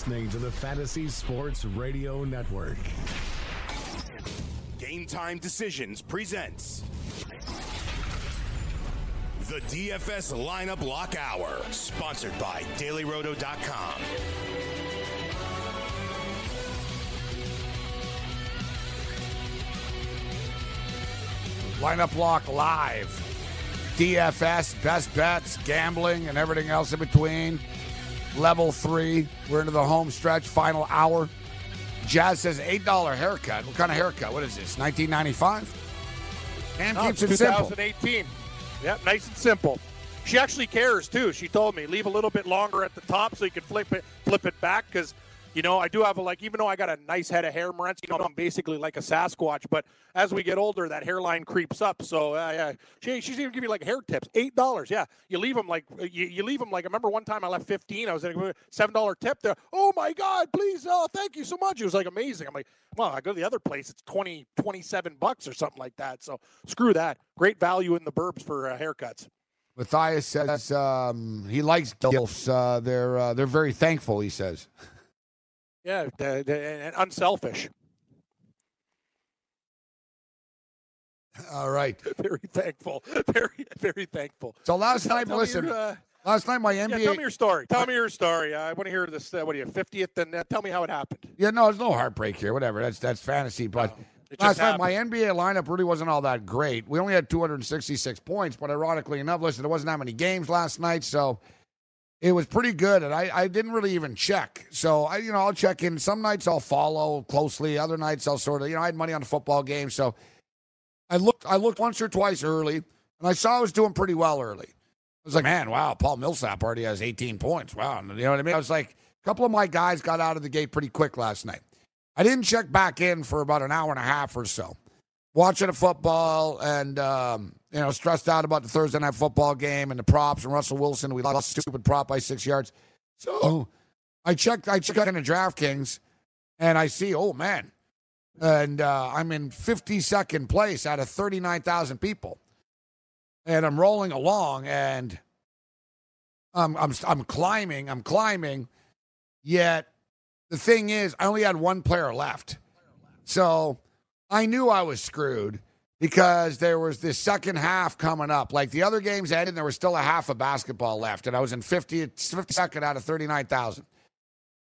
You're listening to the Fantasy Sports Radio Network. Game Time Decisions presents the DFS Lineup Lock Hour, sponsored by DailyRoto.com. Lineup Lock Live. DFS, best bets, gambling, and everything else in between. Level three. We're into the home stretch, final hour. Jazz says $8 haircut. What kind of haircut? What is this, 1995? And No, keeps it simple. 2018. Yep, nice and simple. She actually cares too. She told me leave a little bit longer at the top so you can flip it flip it back because you know I do have a like even though I got a nice head of hair, Morency, you know I'm basically like a Sasquatch. But as we get older, that hairline creeps up. So uh, yeah, she, she's even giving me like hair tips. Eight dollars. Yeah, you leave them like you, you leave them like. I remember one time I left fifteen. I was at a seven dollar tip. There. Oh my God! Please, oh thank you so much. It was like amazing. I'm like, well, I go to the other place. It's 20, 27 bucks or something like that. So screw that. Great value in the burbs for uh, haircuts. Matthias says um, he likes gilfs. Uh, they're uh, they're very thankful. He says. Yeah, the, the, and unselfish. All right. Very thankful. Very, very thankful. So last time, tell listen. your, uh, last time my yeah, NBA. tell me your story. Tell me your story. I want to hear this. Uh, what are you, 50th? And uh, tell me how it happened. Yeah, no, there's no heartbreak here. Whatever. That's that's fantasy. But just last night, my NBA lineup really wasn't all that great. We only had 266 points, but ironically enough, listen, there wasn't that many games last night, so it was pretty good. And I, I didn't really even check. So I, you know, I'll check in. Some nights I'll follow closely. Other nights I'll sort of, you know, I had money on the football game, so I looked. I looked once or twice early, and I saw I was doing pretty well early. I was like, man, wow, Paul Millsap already has 18 points. Wow. You know what I mean? I was like, a couple of my guys got out of the gate pretty quick last night. I didn't check back in for about an hour and a half or so. Watching the football and, um, you know, stressed out about the Thursday night football game and the props and Russell Wilson. We lost a stupid prop by six yards. So I checked, I checked into DraftKings and I see, oh, man. And uh, I'm in 52nd place out of 39,000 people and I'm rolling along and I'm I'm I'm climbing, I'm climbing. Yet the thing is, I only had one player left. So I knew I was screwed because there was this second half coming up. Like the other games ended, and there was still a half of basketball left, and I was in 50, 52nd out of 39,000.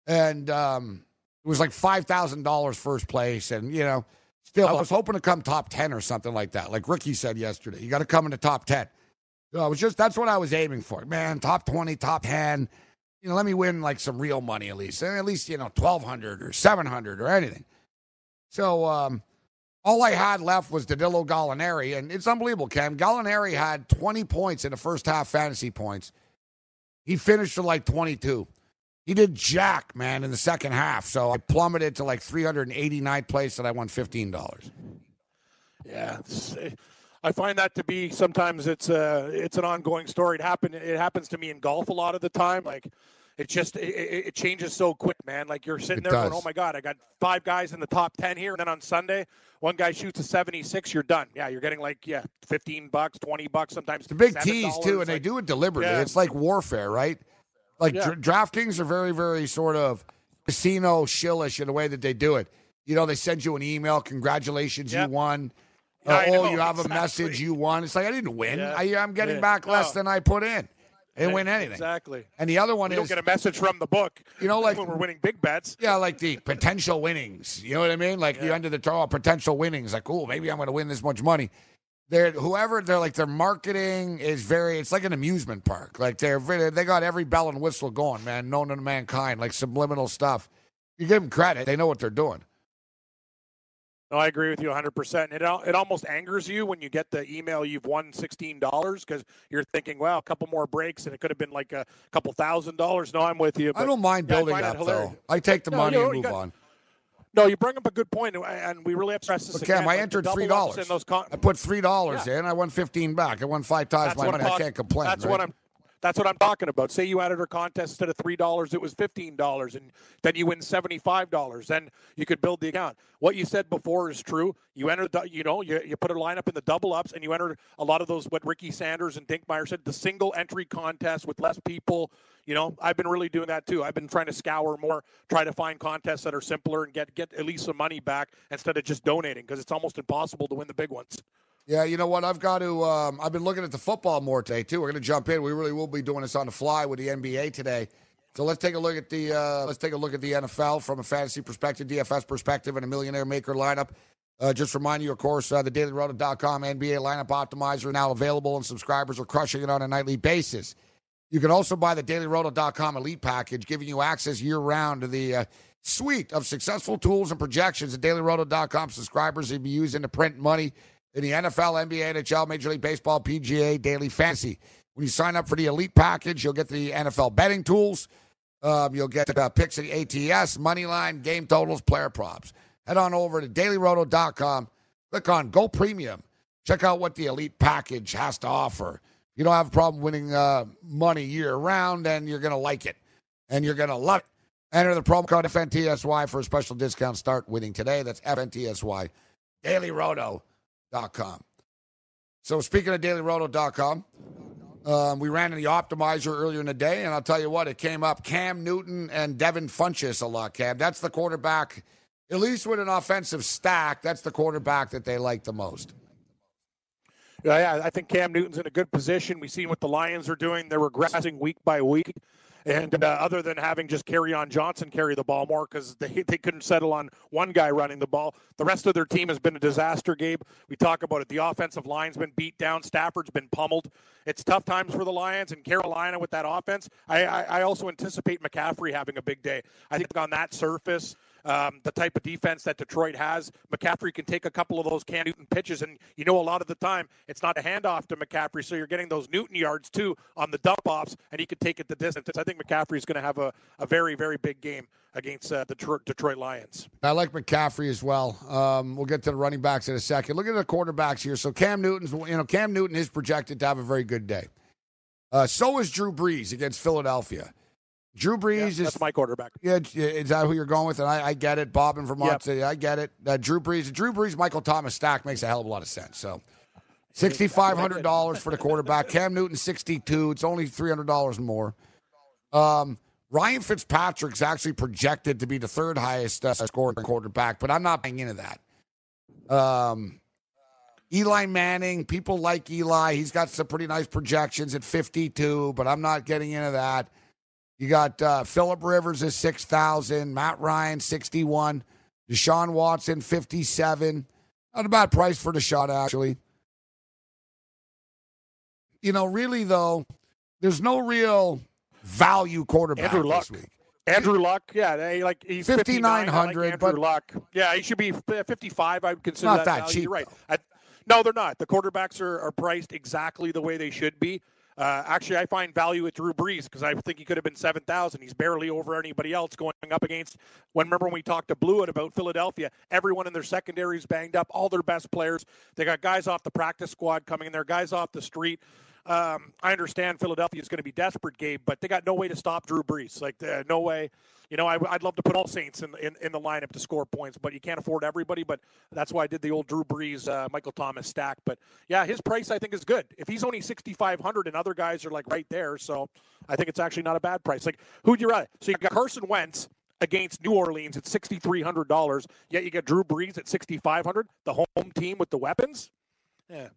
And um, it was like $5,000 first place. And, you know, still, I was hoping to come top 10 or something like that. Like Ricky said yesterday, you got to come into top 10. So I was just, that's what I was aiming for. Man, top 20, top 10. You know, let me win like some real money at least. At least, you know, 1200 or 700 or anything. So, um, all I had left was Danilo Gallinari, and it's unbelievable, Cam. Gallinari had 20 points in the first half fantasy points. He finished at like 22. He did jack, man, in the second half. So I plummeted to like 389th place, and I won $15. Yeah, I find that to be sometimes it's uh it's an ongoing story. It happen it happens to me in golf a lot of the time. Like it just it, it changes so quick, man. Like you're sitting It there going, "Oh my god, I got five guys in the top ten here," and then on Sunday, one guy shoots a 76. You're done. Yeah, you're getting like yeah, 15 bucks, 20 bucks, sometimes The big $7. tease, too, and they do it deliberately. Yeah. It's like warfare, right? Like Yeah. dra- DraftKings are very, very sort of casino shillish in the way that they do it. You know, they send you an email, congratulations, Yeah. you won. Yeah, Uh, oh, know, you have a message, you won. It's like I didn't win. Yeah. I, I'm getting Yeah. back less No. than I put in. I didn't win anything. Exactly. And the other one We is don't get a message from the book. You know, like- when we're winning big bets. yeah, like the potential winnings. You know what I mean? Like you Yeah. under the draw potential winnings. Like, oh, maybe I'm going to win this much money. They're whoever they're like their marketing is very. It's like an amusement park. Like they're they got every bell and whistle going, man, known to mankind, like subliminal stuff. You give them credit; they know what they're doing. No, I agree with you 100%. It, it almost angers you when you get the email you've won $16 because you're thinking, well, a couple more breaks and it could have been like a couple thousand dollars. No, I'm with you. I don't mind building I up, though. I take the no, money you know, and move got, on. No, you bring up a good point, and we really have stressed this. But Cam, again, I entered three dollars. Con- I put three dollars yeah. in. I won fifteen back. I won five times that's my money. I can't complain. That's right? what I'm. That's what I'm talking about. Say you added a contest instead of three dollars, it was fifteen dollars, and then you win seventy five dollars. Then you could build the account. What you said before is true. You enter, you know, you, you put a lineup in the double ups, and you enter a lot of those. What Ricky Sanders and Dinkmeyer said, the single entry contest with less people. You know, I've been really doing that too. I've been trying to scour more, try to find contests that are simpler and get get at least some money back instead of just donating because it's almost impossible to win the big ones. Yeah, you know what? I've got to. Um, I've been looking at the football more today too. We're going to jump in. We really will be doing this on the fly with the NBA today. So let's take a look at the uh, let's take a look at the NFL from a fantasy perspective, DFS perspective, and a millionaire maker lineup. Uh, just remind you, of course, uh, the DailyRoto.com NBA lineup optimizer now available, and subscribers are crushing it on a nightly basis. You can also buy the DailyRoto.com Elite Package, giving you access year round to the uh, suite of successful tools and projections that DailyRoto.com subscribers will be using to print money in the NFL, NBA, NHL, Major League Baseball, PGA, Daily Fantasy. When you sign up for the Elite Package, you'll get the NFL betting tools. Um, you'll get uh, picks at ATS, money line, game totals, player props. Head on over to dailyroto.com. Click on Go Premium. Check out what the Elite Package has to offer. You don't have a problem winning uh, money year round, then you're going to like it. And you're going to love it. Enter the promo code FNTSY for a special discount. Start winning today. That's FNTSY. DailyRoto.com dailyroto.com. So speaking of dailyroto.com, um, we ran in the optimizer earlier in the day, and I'll tell you what, it came up Cam Newton and Devin Funchess a lot, Cam. That's the quarterback, at least with an offensive stack, that's the quarterback that they like the most. Yeah, I think Cam Newton's in a good position. We've seen what the Lions are doing. They're regressing week by week. And uh, other than having just Kerryon Johnson carry the ball more because they, they couldn't settle on one guy running the ball, the rest of their team has been a disaster, Gabe. We talk about it. The offensive line's been beat down. Stafford's been pummeled. It's tough times for the Lions and Carolina with that offense. I, I, I also anticipate McCaffrey having a big day. I think on that surface, um, the type of defense that Detroit has. McCaffrey can take a couple of those Cam Newton pitches, and you know a lot of the time it's not a handoff to McCaffrey, so you're getting those Newton yards too on the dump offs, and he can take it the distance. I think McCaffrey is going to have a, a very, very big game against uh, the Detroit Lions. I like McCaffrey as well. Um, we'll get to the running backs in a second. Look at the quarterbacks here. So Cam Newton's, you know, Cam Newton is projected to have a very good day. Uh, so is Drew Brees against Philadelphia. Drew Brees yeah, is that's my quarterback. Yeah, is that who you're going with? And I, I get it. Bob in Vermont yep. City, I get it. Uh, Drew Brees, Drew Brees, Michael Thomas stack makes a hell of a lot of sense. So, sixty five hundred dollars for the quarterback. Cam Newton sixty two. It's only three hundred dollars more. Um, Ryan Fitzpatrick's actually projected to be the third highest uh, scoring quarterback, but I'm not buying into that. Um, Eli Manning, people like Eli. He's got some pretty nice projections at 52, but I'm not getting into that. You got uh, Philip Rivers at 6,000, Matt Ryan 61, Deshaun Watson 57. Not a bad price for Deshaun, actually. You know, really, though, there's no real value quarterback Andrew Luck. this week. Andrew Luck, yeah, like he's fifty nine hundred. Like but Luck, yeah, he should be fifty five. I would consider not that, that cheap. You're right. I, no, they're not. The quarterbacks are, are priced exactly the way they should be. Uh, actually, I find value with Drew Brees because I think he could have been 7,000. He's barely over anybody else going up against. When remember when we talked to Blewett about Philadelphia, everyone in their secondary is banged up, all their best players. They got guys off the practice squad coming in there, guys off the street. Um, I understand Philadelphia is going to be desperate, Gabe, but they got no way to stop Drew Brees. Like, uh, no way. You know, I, would love to put all Saints in, in, in the lineup to score points, but you can't afford everybody. But that's why I did the old Drew Brees, uh, Michael Thomas stack. But yeah, his price I think is good. If he's only sixty five hundred and other guys are like right there, so I think it's actually not a bad price. Like, who'd you rather? So you got Carson Wentz against New Orleans at sixty three hundred dollars, yet you get Drew Brees at sixty five hundred, the home team with the weapons. Yeah,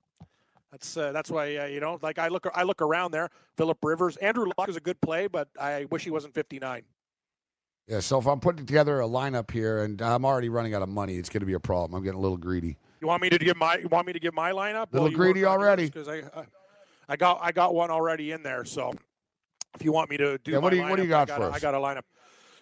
that's uh, that's why uh, you know, like I look I look around there. Philip Rivers, Andrew Luck is a good play, but I wish he wasn't fifty nine. Yeah, so if I'm putting together a lineup here and I'm already running out of money, it's going to be a problem. I'm getting a little greedy. You want me to give my? You want me to give my lineup? A little greedy already. Because I, I, I, got I got one already in there. So if you want me to do, yeah, what do you lineup, what do you got I got, for a, us? I got a lineup.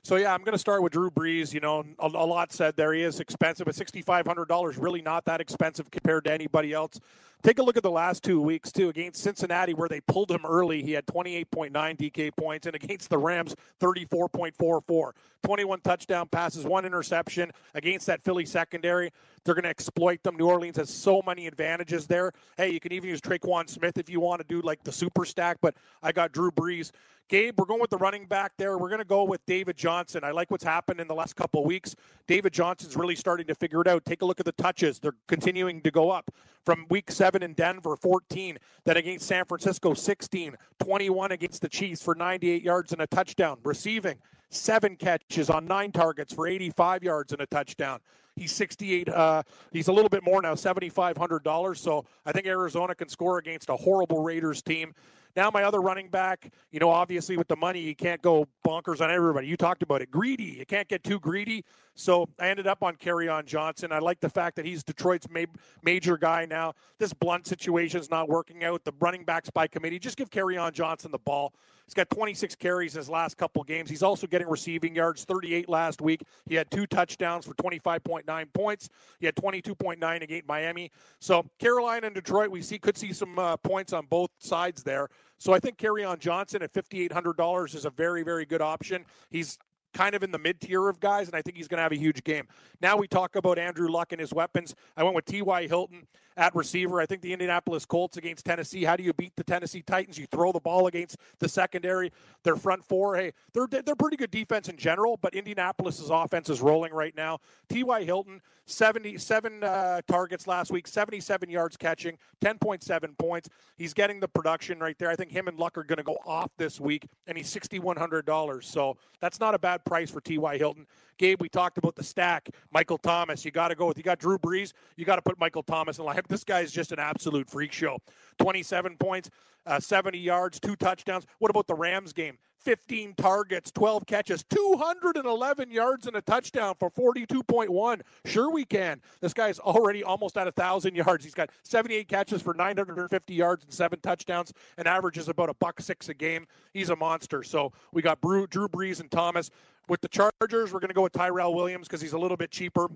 So yeah, I'm going to start with Drew Brees. You know, a, a lot said there. He is expensive, but $6,500 really not that expensive compared to anybody else. Take a look at the last two weeks too. Against Cincinnati, where they pulled him early, he had 28.9 DK points, and against the Rams, 34.44. 21 touchdown passes, one interception against that Philly secondary. They're going to exploit them. New Orleans has so many advantages there. Hey, you can even use Tre'Quan Smith if you want to do like the super stack, but I got Drew Brees. Gabe, we're going with the running back there. We're going to go with David Johnson. I like what's happened in the last couple of weeks. David Johnson's really starting to figure it out. Take a look at the touches. They're continuing to go up from week seven in Denver, 14. Then against San Francisco, 16. 21 against the Chiefs for 98 yards and a touchdown. Receiving, seven catches on nine targets for 85 yards and a touchdown. He's 68. Uh, he's a little bit more now, $7,500. So I think Arizona can score against a horrible Raiders team. Now, my other running back, you know, obviously with the money, you can't go bonkers on everybody. You talked about it. Greedy. You can't get too greedy. So I ended up on Kerryon Johnson. I like the fact that he's Detroit's ma- major guy now. This blunt situation is not working out. The running backs by committee. Just give Kerryon Johnson the ball. He's got 26 carries in his last couple games. He's also getting receiving yards, 38 last week. He had two touchdowns for 25.9 points. He had 22.9 against Miami. So Carolina and Detroit, we see could see some uh, points on both sides there. So I think Kerryon Johnson at $5,800 is a very, very good option. He's kind of in the mid tier of guys, and I think he's going to have a huge game. Now we talk about Andrew Luck and his weapons. I went with T.Y. Hilton at receiver. I think the Indianapolis Colts against Tennessee. How do you beat the Tennessee Titans? You throw the ball against the secondary. Their front four, hey, they're they're pretty good defense in general, but Indianapolis's offense is rolling right now. T.Y. Hilton, 77 uh, targets last week, 77 yards catching, 10.7 points. He's getting the production right there. I think him and Luck are going to go off this week, and he's $6,100. So that's not a bad price for T.Y. Hilton. Gabe, we talked about the stack. Michael Thomas, you got to go with. You got Drew Brees, you got to put Michael Thomas in line. This guy is just an absolute freak show. 27 points, uh, 70 yards, two touchdowns. What about the Rams game? 15 targets, 12 catches, 211 yards and a touchdown for 42.1. Sure, we can. This guy's already almost at a thousand yards. He's got 78 catches for 950 yards and seven touchdowns, and averages about a buck six a game. He's a monster. So we got Drew Brees and Thomas. With the Chargers, we're going to go with Tyrell Williams because he's a little bit cheaper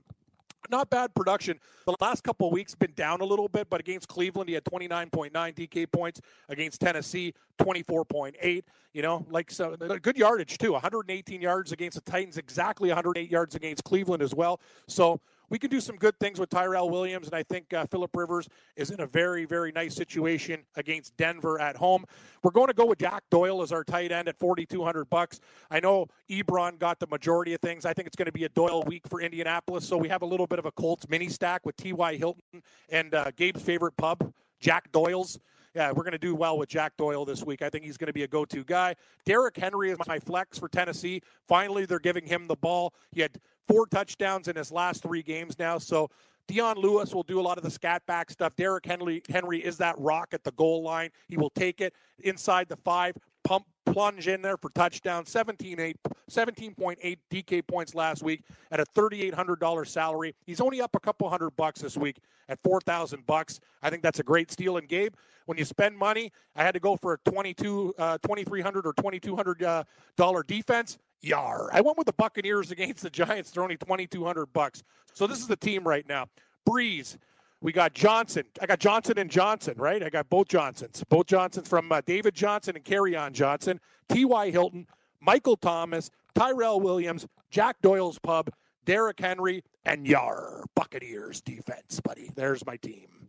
not bad production. The last couple weeks been down a little bit, but against Cleveland, he had 29.9 DK points. Against Tennessee, 24.8. You know, like so, good yardage too. 118 yards against the Titans, exactly 108 yards against Cleveland as well. So we can do some good things with Tyrell Williams, and I think uh, Philip Rivers is in a very, very nice situation against Denver at home. We're going to go with Jack Doyle as our tight end at 4,200 bucks. I know Ebron got the majority of things. I think it's going to be a Doyle week for Indianapolis, so we have a little bit of a Colts mini stack with T.Y. Hilton and uh, Gabe's favorite pub, Jack Doyle's yeah, we're going to do well with Jack Doyle this week. I think he's going to be a go to guy. Derrick Henry is my flex for Tennessee. Finally, they're giving him the ball. He had four touchdowns in his last three games now. So Dion Lewis will do a lot of the scat back stuff. Derrick Henry, Henry is that rock at the goal line. He will take it inside the five, pump plunge in there for touchdown 17.8 17.8 DK points last week at a $3800 salary. He's only up a couple hundred bucks this week at 4000 bucks. I think that's a great steal and Gabe, when you spend money, I had to go for a 22 uh, 2300 or 2200 uh, dollar defense. Yar. I went with the Buccaneers against the Giants. They're only 2200 bucks. So this is the team right now. Brees. we got Johnson. I got Johnson and Johnson, right? I got both Johnsons. Both Johnsons from uh, David Johnson and Kerryon Johnson, T.Y. Hilton, Michael Thomas, Tyrell Williams, Jack Doyle's Pub, Derrick Henry, and Yar. Buccaneers defense, buddy. There's my team.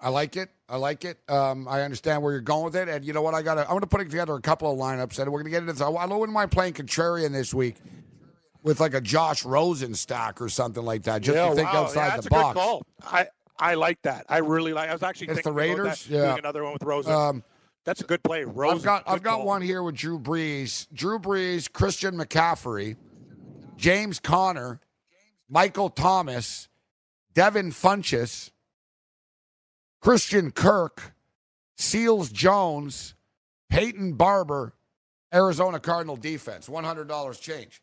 I like it. I like it. Um, I understand where you're going with it, and you know what? I got. I'm going to put together a couple of lineups, and we're going to get into this. I wouldn't mind playing contrarian this week with like a Josh Rosen stack or something like that, just yeah, to think wow. outside yeah, that's the a box. Good call. I I like that. I really like. I was actually it's thinking the Raiders. That, yeah, doing another one with Rosen. Um, that's a good play. Rosen. I've got I've got call. one here with Drew Brees, Drew Brees, Christian McCaffrey, James Conner, Michael Thomas, Devin Funchess, Christian Kirk, Seals Jones, Peyton Barber, Arizona Cardinal defense, one hundred dollars change.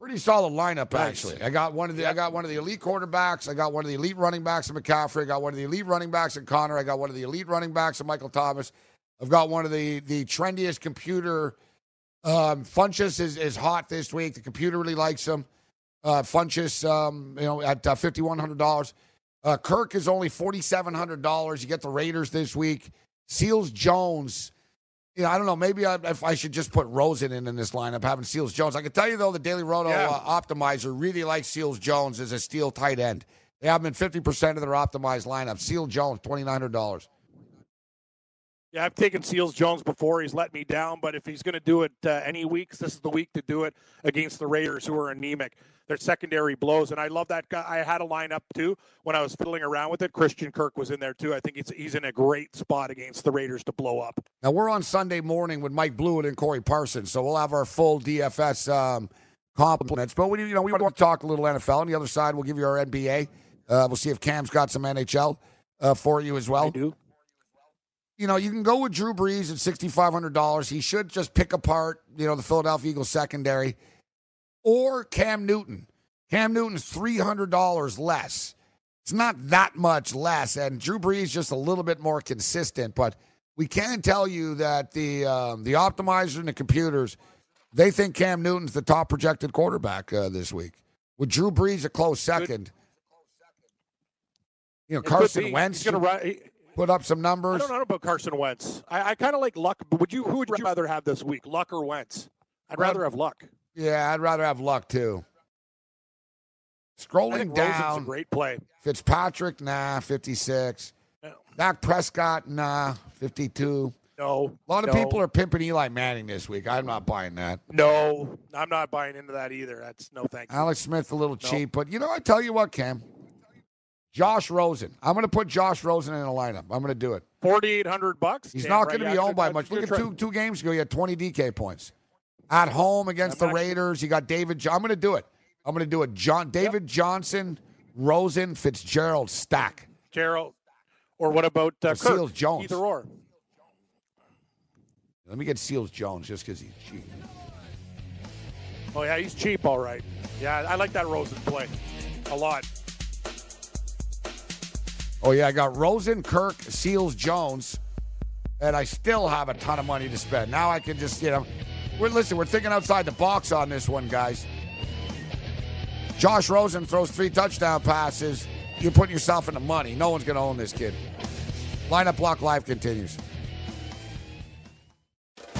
Pretty solid lineup, Nice. actually. I got one of the I got one of the elite quarterbacks. I got one of the elite running backs in McCaffrey. I got one of the elite running backs in Conner. I got one of the elite running backs in Michael Thomas. I've got one of the the trendiest computer Um, Funchess is, is hot this week. The computer really likes him. Uh, Funchess, um, you know, at uh, fifty one hundred dollars. Uh, Kirk is only forty seven hundred dollars. You get the Raiders this week. Seals Jones. You know, I don't know. Maybe I, if I should just put Rosen in in this lineup, having Seals Jones. I can tell you though, the Daily Roto Yeah. uh, optimizer really likes Seals Jones as a steel tight end. They have him in fifty percent of their optimized lineup. Seal Jones, twenty nine hundred dollars. Yeah, I've taken Seals Jones before. He's let me down, but if he's going to do it uh, any weeks, this is the week to do it against the Raiders, who are anemic. Their secondary blows, and I love that guy. I had a lineup too when I was fiddling around with it. Christian Kirk was in there too. I think he's he's in a great spot against the Raiders to blow up. Now we're on Sunday morning with Mike Blewett and Corey Parsons, so we'll have our full DFS um, compliments. But we, you know, we want to talk a little NFL. On the other side, we'll give you our NBA. Uh, we'll see if Cam's got some NHL uh, for you as well. I do. You know, you can go with Drew Brees at sixty five hundred dollars. He should just pick apart, you know, the Philadelphia Eagles secondary, or Cam Newton. Cam Newton's three hundred dollars less. It's not that much less, and Drew Brees just a little bit more consistent. But we can tell you that the um, the optimizer and the computers they think Cam Newton's the top projected quarterback uh, this week, with Drew Brees a close second. You know, It Carson. Wentz going to run. he- put up some I numbers. don't know about Carson Wentz. I, I kind of like Luck. But would you? Who would you rather have this week, Luck or Wentz? I'd rather have Luck. Yeah, I'd rather have luck too. Scrolling down, great play. Fitzpatrick, nah, 56. No. Dak Prescott, nah, 52. No, A lot of no, people are pimping Eli Manning this week. I'm not buying that. No, I'm not buying into that either. That's no thank you. Alex Smith, a little No. cheap, but you know, I tell you what, Cam. Josh Rosen. I'm going to put Josh Rosen in a lineup. I'm going to do it. Forty eight hundred bucks. He's Damn not right, going to be owned by much. Look at two two games ago. He had 20 DK points. At home against the Raiders, you got David. Jo- I'm going to do it. I'm going to do it. John David Johnson, Rosen, Fitzgerald stack. Gerald, or what about uh? Seals Jones. Either or. Let me get Seals Jones just because he's cheap. Oh yeah, he's cheap, all right. Yeah, I like that Rosen play a lot. Oh yeah, I got Rosen, Kirk, Seals, Jones, and I still have a ton of money to spend. Now I can just, you know, we're listen. We're thinking outside the box on this one, guys. Josh Rosen throws three touchdown passes. You're putting yourself in the money. No one's going to own this kid. Lineup Lock Live continues.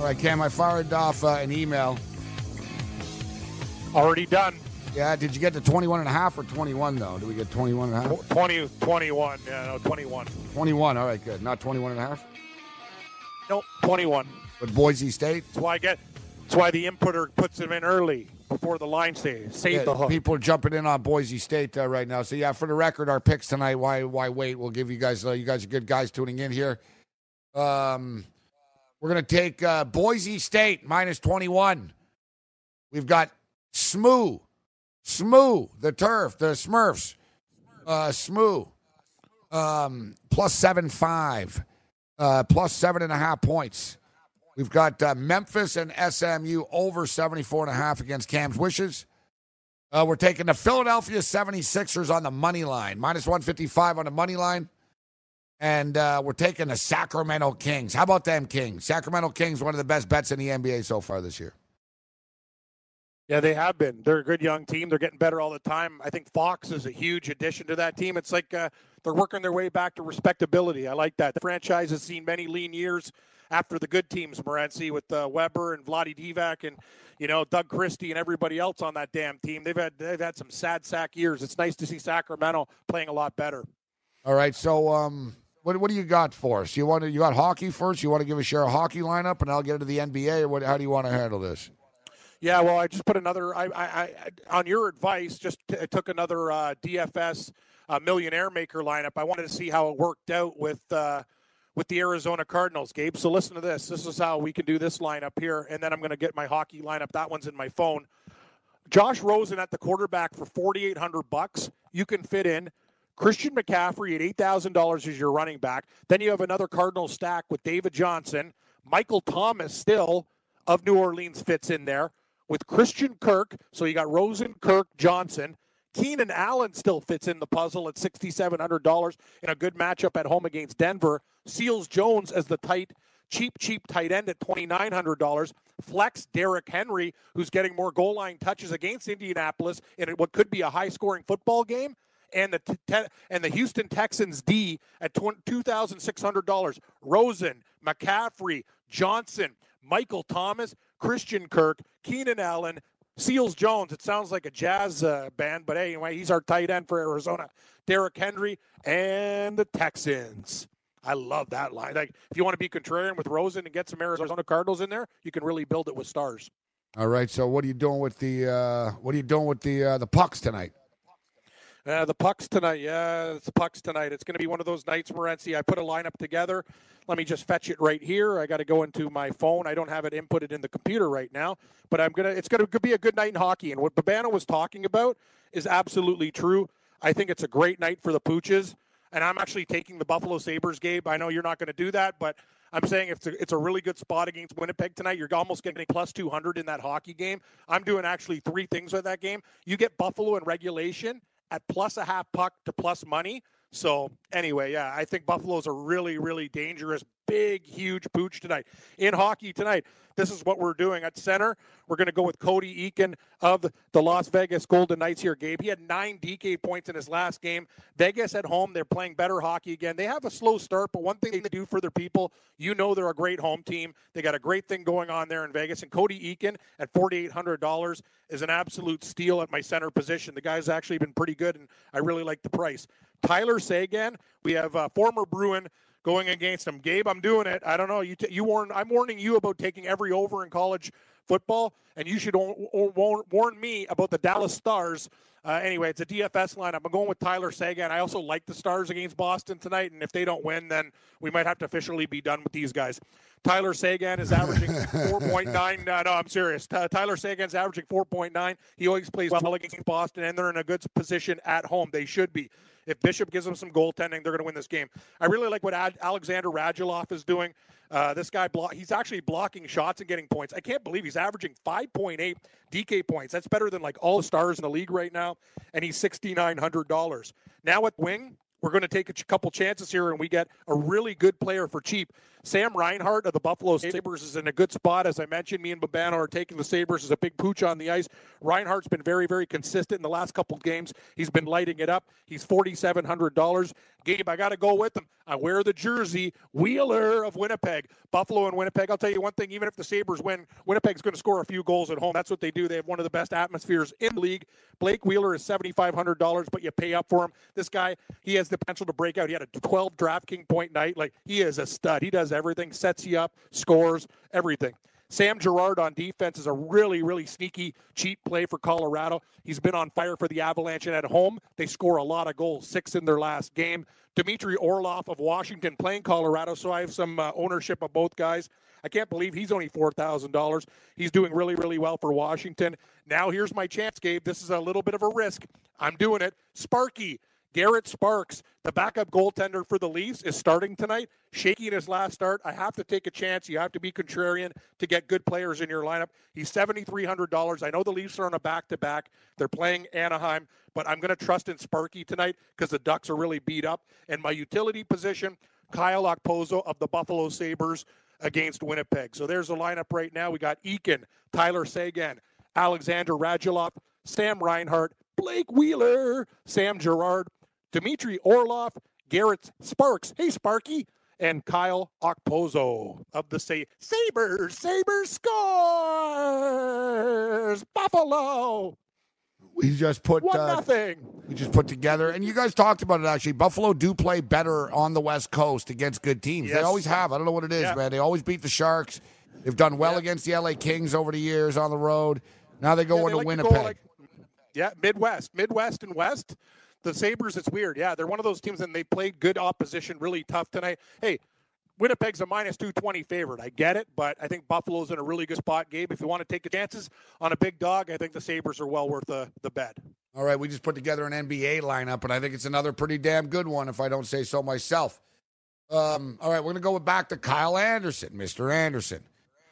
All right, Cam, I fired off uh, an email. Already done. Yeah, did you get to 21 and a half or 21 though? Did we get 21 and a half? 20, 21. Yeah, no, 21. 21. All right, good. Not 21 and a half. Nope, 21. But Boise State. That's why I get. That's why the inputter puts him in early before the line stays. Save Yeah, the hook. People are jumping in on Boise State uh, right now. So yeah, for the record, our picks tonight. Why why wait? We'll give you guys. Uh, you guys are good guys tuning in here. Um, we're gonna take uh, Boise State minus twenty one. We've got Smoo, Smoo, the turf, the Smurfs, uh, Smoo, um, plus seven five, uh, plus seven and a half points. We've got uh, Memphis and SMU over 74 and a half against Cam's wishes. Uh, we're taking the Philadelphia 76ers on the money line, minus 155 on the money line. And uh, we're taking the Sacramento Kings. How about them Kings? Sacramento Kings, one of the best bets in the NBA so far this year. Yeah, they have been. They're a good young team. They're getting better all the time. I think Fox is a huge addition to that team. It's like uh, they're working their way back to respectability. I like that. The franchise has seen many lean years after the good teams, Morency, with uh, Webber and Vlade Divac and you know Doug Christie and everybody else on that damn team. They've had they've had some sad sack years. It's nice to see Sacramento playing a lot better. All right, so um, what what do you got for us? You want to, you got hockey first? You want to give us your hockey lineup, and I'll get into the NBA, or what? How do you want to handle this? Yeah, well, I just put another. I, I, I on your advice, just t- took another uh, DFS uh, millionaire maker lineup. I wanted to see how it worked out with uh, with the Arizona Cardinals, Gabe. So listen to this. This is how we can do this lineup here, and then I'm going to get my hockey lineup. That one's in my phone. Josh Rosen at the quarterback for 4,800 bucks. You can fit in Christian McCaffrey at $8,000 as your running back. Then you have another Cardinal stack with David Johnson. Michael Thomas still of New Orleans fits in there with Christian Kirk. So you got Rosen, Kirk, Johnson. Keenan Allen still fits in the puzzle at $6,700 in a good matchup at home against Denver. Seals Jones as the tight, cheap, cheap tight end at $2,900. Flex Derrick Henry, who's getting more goal line touches against Indianapolis in what could be a high scoring football game. And the te- and the Houston Texans D at two thousand six hundred dollars. Rosen, McCaffrey, Johnson, Michael Thomas, Christian Kirk, Keenan Allen, Seals Jones. It sounds like a jazz uh, band, but anyway, he's our tight end for Arizona. Derrick Henry and the Texans. I love that line. Like, if you want to be contrarian with Rosen and get some Arizona Cardinals in there, you can really build it with stars. All right. So, what are you doing with the uh, what are you doing with the uh, the pucks tonight? Uh, the pucks tonight. Yeah, it's the pucks tonight. It's going to be one of those nights, Morency. I put a lineup together. Let me just fetch it right here. I got to go into my phone. I don't have it inputted in the computer right now, but I'm gonna. It's going to be a good night in hockey. And what Babano was talking about is absolutely true. I think it's a great night for the Pooches, and I'm actually taking the Buffalo Sabres, Gabe. I know you're not going to do that, but I'm saying it's a, it's a really good spot against Winnipeg tonight. You're almost getting plus 200 in that hockey game. I'm doing actually three things with that game. You get Buffalo in regulation at plus a half puck to plus money. So anyway, yeah, I think Buffalo's a really, really dangerous, big, huge pooch tonight. In hockey tonight, this is what we're doing at center. We're going to go with Cody Eakin of the Las Vegas Golden Knights here, Gabe. He had nine DK points in his last game. Vegas at home, they're playing better hockey again. They have a slow start, but one thing they do for their people, you know they're a great home team. They got a great thing going on there in Vegas. And Cody Eakin at $4,800 is an absolute steal at my center position. The guy's actually been pretty good, and I really like the price. Tyler Seguin, we have a former Bruin going against him. Gabe, I'm doing it. I don't know. You, t- you warn. I'm warning you about taking every over in college football, and you should o- o- warn me about the Dallas Stars. Uh, anyway, it's a DFS lineup. I'm going with Tyler Seguin. I also like the Stars against Boston tonight, and if they don't win, then we might have to officially be done with these guys. Tyler Seguin is averaging 4.9. Uh, no, I'm serious. T- Tyler Seguin's averaging 4.9. He always plays well against Boston, and they're in a good position at home. They should be. If Bishop gives them some goaltending, they're going to win this game. I really like what Ad- Alexander Radulov is doing. Uh, this guy, blo- he's actually blocking shots and getting points. I can't believe he's averaging 5.8 DK points. That's better than like all the stars in the league right now. And he's $6,900. Now at wing, we're going to take a couple chances here and we get a really good player for cheap. Sam Reinhart of the Buffalo Sabres is in a good spot. As I mentioned, me and Babano are taking the Sabres as a big pooch on the ice. Reinhart's been very, very consistent in the last couple games. He's been lighting it up. He's $4,700. Gabe, I got to go with him. I wear the jersey. Wheeler of Winnipeg. Buffalo and Winnipeg. I'll tell you one thing, even if the Sabres win, Winnipeg's going to score a few goals at home. That's what they do. They have one of the best atmospheres in the league. Blake Wheeler is $7,500, but you pay up for him. This guy, he has the potential to break out. He had a 12 DraftKings point night. Like, he is a stud. He does does everything, sets you up, scores, everything. Sam Girard on defense is a really, really sneaky, cheap play for Colorado. He's been on fire for the Avalanche, and at home, they score a lot of goals, six in their last game. Dmitry Orlov of Washington playing Colorado, so I have some uh, ownership of both guys. I can't believe he's only $4,000. He's doing really, really well for Washington. Now, here's my chance, Gabe. This is a little bit of a risk. I'm doing it. Sparky Garrett Sparks, the backup goaltender for the Leafs, is starting tonight. Shaky in his last start. I have to take a chance. You have to be contrarian to get good players in your lineup. He's $7,300. I know the Leafs are on a back to back. They're playing Anaheim, but I'm going to trust in Sparky tonight because the Ducks are really beat up. And my utility position, Kyle Okposo of the Buffalo Sabres against Winnipeg. So there's the lineup right now. We got Eakin, Tyler Seguin, Alexander Radulov, Sam Reinhart, Blake Wheeler, Sam Girard, Dmitry Orlov, Garrett Sparks, hey Sparky, and Kyle Okposo of the say Sabres. Sabres scores! Buffalo. We just put one uh, nothing. We just put together, and you guys talked about it actually. Buffalo do play better on the West Coast against good teams. Yes. They always have. I don't know what it is, Yeah. man. They always beat the Sharks. They've done well Yeah. against the LA Kings over the years on the road. Now they go Yeah, into like to Winnipeg. like- yeah, Midwest, Midwest, and West. The Sabres, it's weird. Yeah, they're one of those teams, and they played good opposition, really tough tonight. Hey, Winnipeg's a minus two twenty favorite. I get it, but I think Buffalo's in a really good spot. Gabe, if you want to take the chances on a big dog, I think the Sabres are well worth the the bet. All right, we just put together an NBA lineup, and I think it's another pretty damn good one, if I don't say so myself. Um, all right, we're going to go back to Kyle Anderson, Mr. Anderson.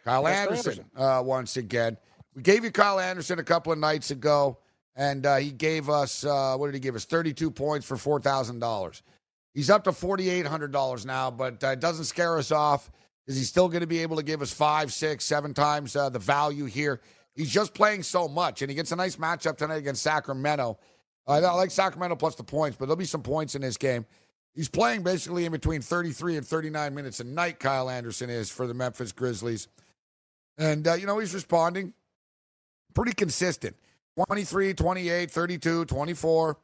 Kyle Mr. Anderson, Uh, once again. We gave you Kyle Anderson a couple of nights ago, and uh, he gave us, uh, what did he give us? 32 points for $4,000. He's up to $4,800 now, but uh, it doesn't scare us off because he's still going to be able to give us five, six, seven times uh, the value here. He's just playing so much, and he gets a nice matchup tonight against Sacramento. I like Sacramento plus the points, but there'll be some points in this game. He's playing basically in between 33 and 39 minutes a night, Kyle Anderson is for the Memphis Grizzlies. And, uh, you know, he's responding pretty consistent 23, 28, 32, 24.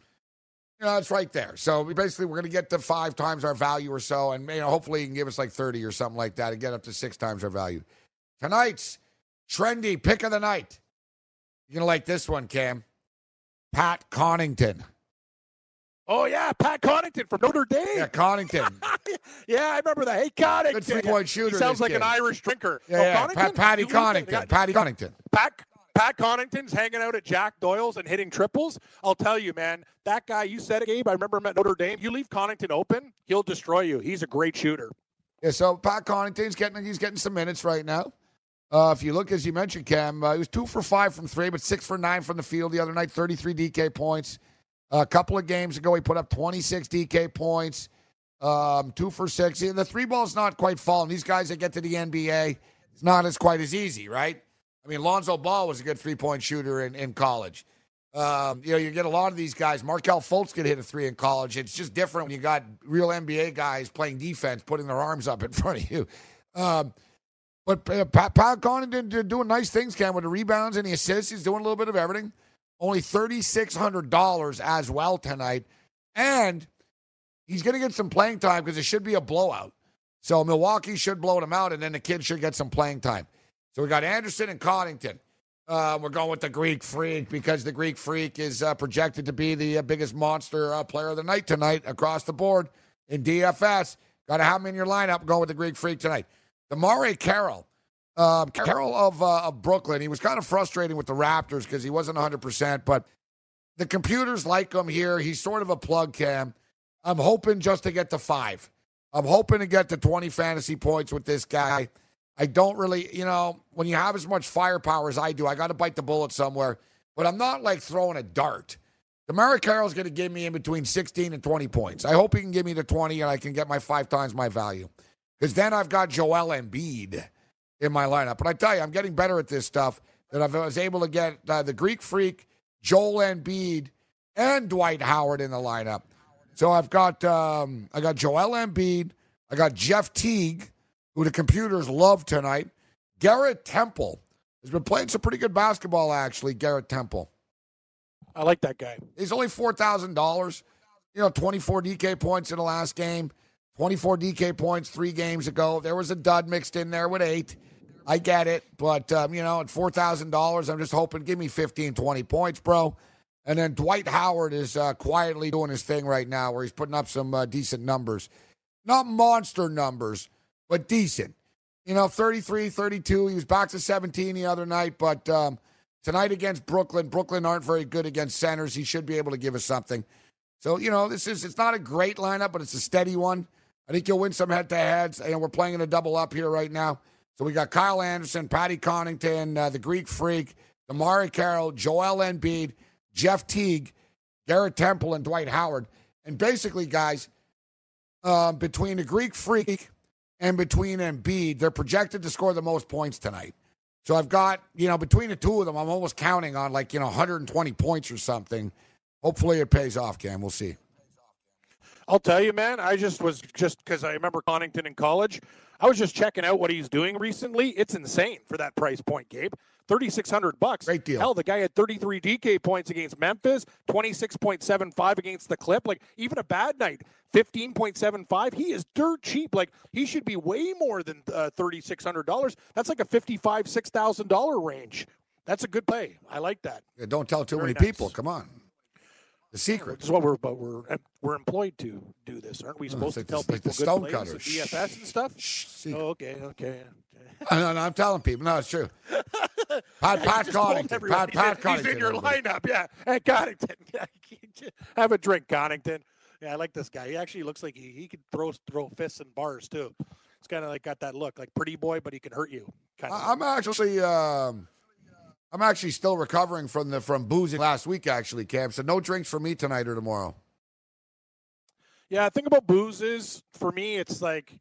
You know, it's right there. So we basically, we're going to get to five times our value or so. And, you know, hopefully he can give us like 30 or something like that and get up to six times our value. Tonight's trendy pick of the night. You're going to like this one, Cam. Pat Connington. Oh yeah, Pat Connaughton from Notre Dame. Yeah, Connington. Yeah, I remember that. Hey, Connaughton. Good three-point shooter, He sounds like kid. an Irish drinker. Yeah, oh, yeah. Pat, Patty You? Connington. Patty Connington. Pat, Pat Connington's hanging out at Jack Doyle's and hitting triples. I'll tell you, man, that guy, you said it, Gabe. I remember him at Notre Dame. You leave Connington open, he'll destroy you. He's a great shooter. Yeah, so Pat Connaughton's getting he's getting some minutes right now. Uh, if you look, as you mentioned, Cam, uh, he was two for five from three, but six for nine from the field the other night. Thirty-three DK points. a couple of games ago, he put up twenty-six DK points. Um, two for six. The three ball's not quite falling. These guys that get to the NBA, it's not as quite as easy, right? I mean, Lonzo Ball was a good three-point shooter in, in college. Um, you know, you get a lot of these guys. Markelle Fultz could hit a three in college. It's just different when you got real NBA guys playing defense, putting their arms up in front of you. Um, but uh, Pat, Pat Connaughton did- doing nice things, Cam, with the rebounds and the assists. He's doing a little bit of everything. Only $3,600 as well tonight. And he's going to get some playing time because it should be a blowout. So Milwaukee should blow them out, and then the kid should get some playing time. So we got Anderson and Connington. Uh, we're going with the Greek Freak because the Greek Freak is uh, projected to be the uh, biggest monster uh, player of the night tonight across the board in DFS. Got to have him in your lineup. Going with the Greek Freak tonight. DeMarre Carroll, um, Carroll of uh, of Brooklyn. He was kind of frustrating with the Raptors because he wasn't 100, percent but the computers like him here. He's sort of a plug cam. I'm hoping just to get to five. I'm hoping to get to 20 fantasy points with this guy. I don't really, you know, when you have as much firepower as I do, I got to bite the bullet somewhere. But I'm not like throwing a dart. Demaric Carroll's going to give me in between 16 and 20 points. I hope he can give me the 20 and I can get my five times my value. Because then I've got Joel Embiid in my lineup. But I tell you, I'm getting better at this stuff. That I was able to get uh, the Greek Freak, Joel Embiid, and Dwight Howard in the lineup. So I've got um, I got Joel Embiid, I got Jeff Teague, who the computers love tonight. Garrett Temple has been playing some pretty good basketball, actually. Garrett Temple. I like that guy. He's only four thousand dollars. You know, twenty four DK points in the last game, twenty four DK points three games ago. There was a dud mixed in there with eight. I get it, but um, you know, at four thousand dollars, I'm just hoping give me 15, 20 points, bro. And then Dwight Howard is uh, quietly doing his thing right now, where he's putting up some uh, decent numbers, not monster numbers, but decent. You know, 33, 32. He was back to 17 the other night, but um, tonight against Brooklyn, Brooklyn aren't very good against centers. He should be able to give us something. So, you know, this is it's not a great lineup, but it's a steady one. I think you'll win some head to heads. And we're playing in a double up here right now. So we got Kyle Anderson, Patty Connington, uh, the Greek Freak, DeMarre Carroll, Joel Embiid, Jeff Teague, Garrett Temple, and Dwight Howard. And basically, guys, uh, between the Greek Freak and between Embiid, they're projected to score the most points tonight. So I've got, you know, between the two of them, I'm almost counting on like, you know, 120 points or something. Hopefully it pays off, Cam. We'll see. I'll tell you, man. I just was just because I remember Connington in college. I was just checking out what he's doing recently. It's insane for that price point, Gabe. Thirty six hundred bucks. Great deal. Hell, the guy had thirty three DK points against Memphis, twenty six point seven five against the Clip. Like even a bad night, fifteen point seven five. He is dirt cheap. Like he should be way more than uh, thirty six hundred dollars. That's like a fifty five six thousand dollar range. That's a good play. I like that. Yeah, don't tell too Very many nice. people. Come on. The secret. Is what we're but we're we're employed to do this, aren't we? Supposed like to tell like people the good stone plays cutter. and Shh. DFS and stuff? Shh. Oh, okay, okay. No, no, I'm telling people. No, it's true. Pat, Pat Just told Connaughton. everyone Pat, he's Pat in, Connaughton. He's in your lineup, yeah. Hey, Connington. Have a drink, Connington. Yeah, I like this guy. He actually looks like he, he could throw throw fists and bars too. It's kind of like got that look, like pretty boy, but he can hurt you. Kind of. I'm actually, um, I'm actually still recovering from the from boozing last week. Actually, Cam. So no drinks for me tonight or tomorrow. Yeah, think about booze is for me. It's like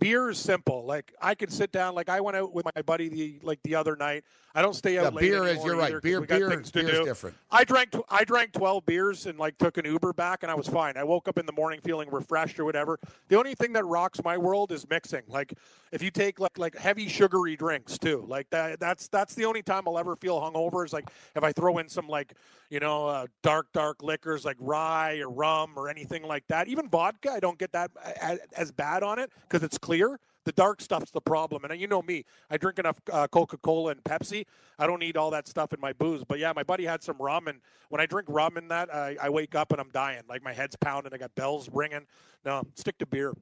beer is simple. Like I can sit down. Like I went out with my buddy the like the other night. I don't stay out Yeah, late beer is. You're right. Beer, beer, beer is do. different. I drank tw- I drank 12 beers and like took an Uber back and I was fine. I woke up in the morning feeling refreshed or whatever. The only thing that rocks my world is mixing. Like if you take like like heavy sugary drinks too. Like that that's that's the only time I'll ever feel hungover is like if I throw in some like, you know, uh, dark dark liquors like rye or rum or anything like that. Even vodka, I don't get that as, as bad on it cuz it's clear. The dark stuff's the problem, and you know me. I drink enough uh, Coca-Cola and Pepsi. I don't need all that stuff in my booze. But yeah, my buddy had some rum, and when I drink rum in that, I, I wake up and I'm dying. Like my head's pounding. I got bells ringing. No, stick to beer.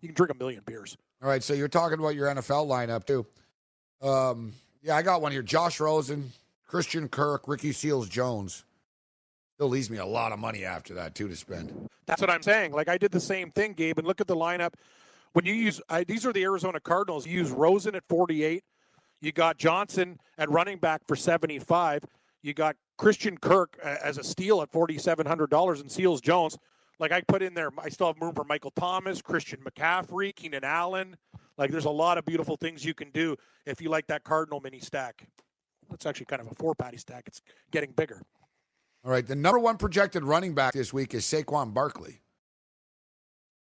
You can drink a million beers. All right. So you're talking about your NFL lineup too. Um, yeah, I got one here. Josh Rosen, Christian Kirk, Ricky Seals Jones. Still leaves me a lot of money after that too to spend. That's what I'm saying. Like I did the same thing, Gabe. And look at the lineup. When you use I, these are the Arizona Cardinals. You use Rosen at 48. You got Johnson at running back for 75. You got Christian Kirk as a steal at $4,700 and Seals Jones. Like I put in there, I still have room for Michael Thomas, Christian McCaffrey, Keenan Allen. Like there's a lot of beautiful things you can do if you like that Cardinal mini stack. That's actually kind of a four patty stack. It's getting bigger. All right. The number one projected running back this week is Saquon Barkley.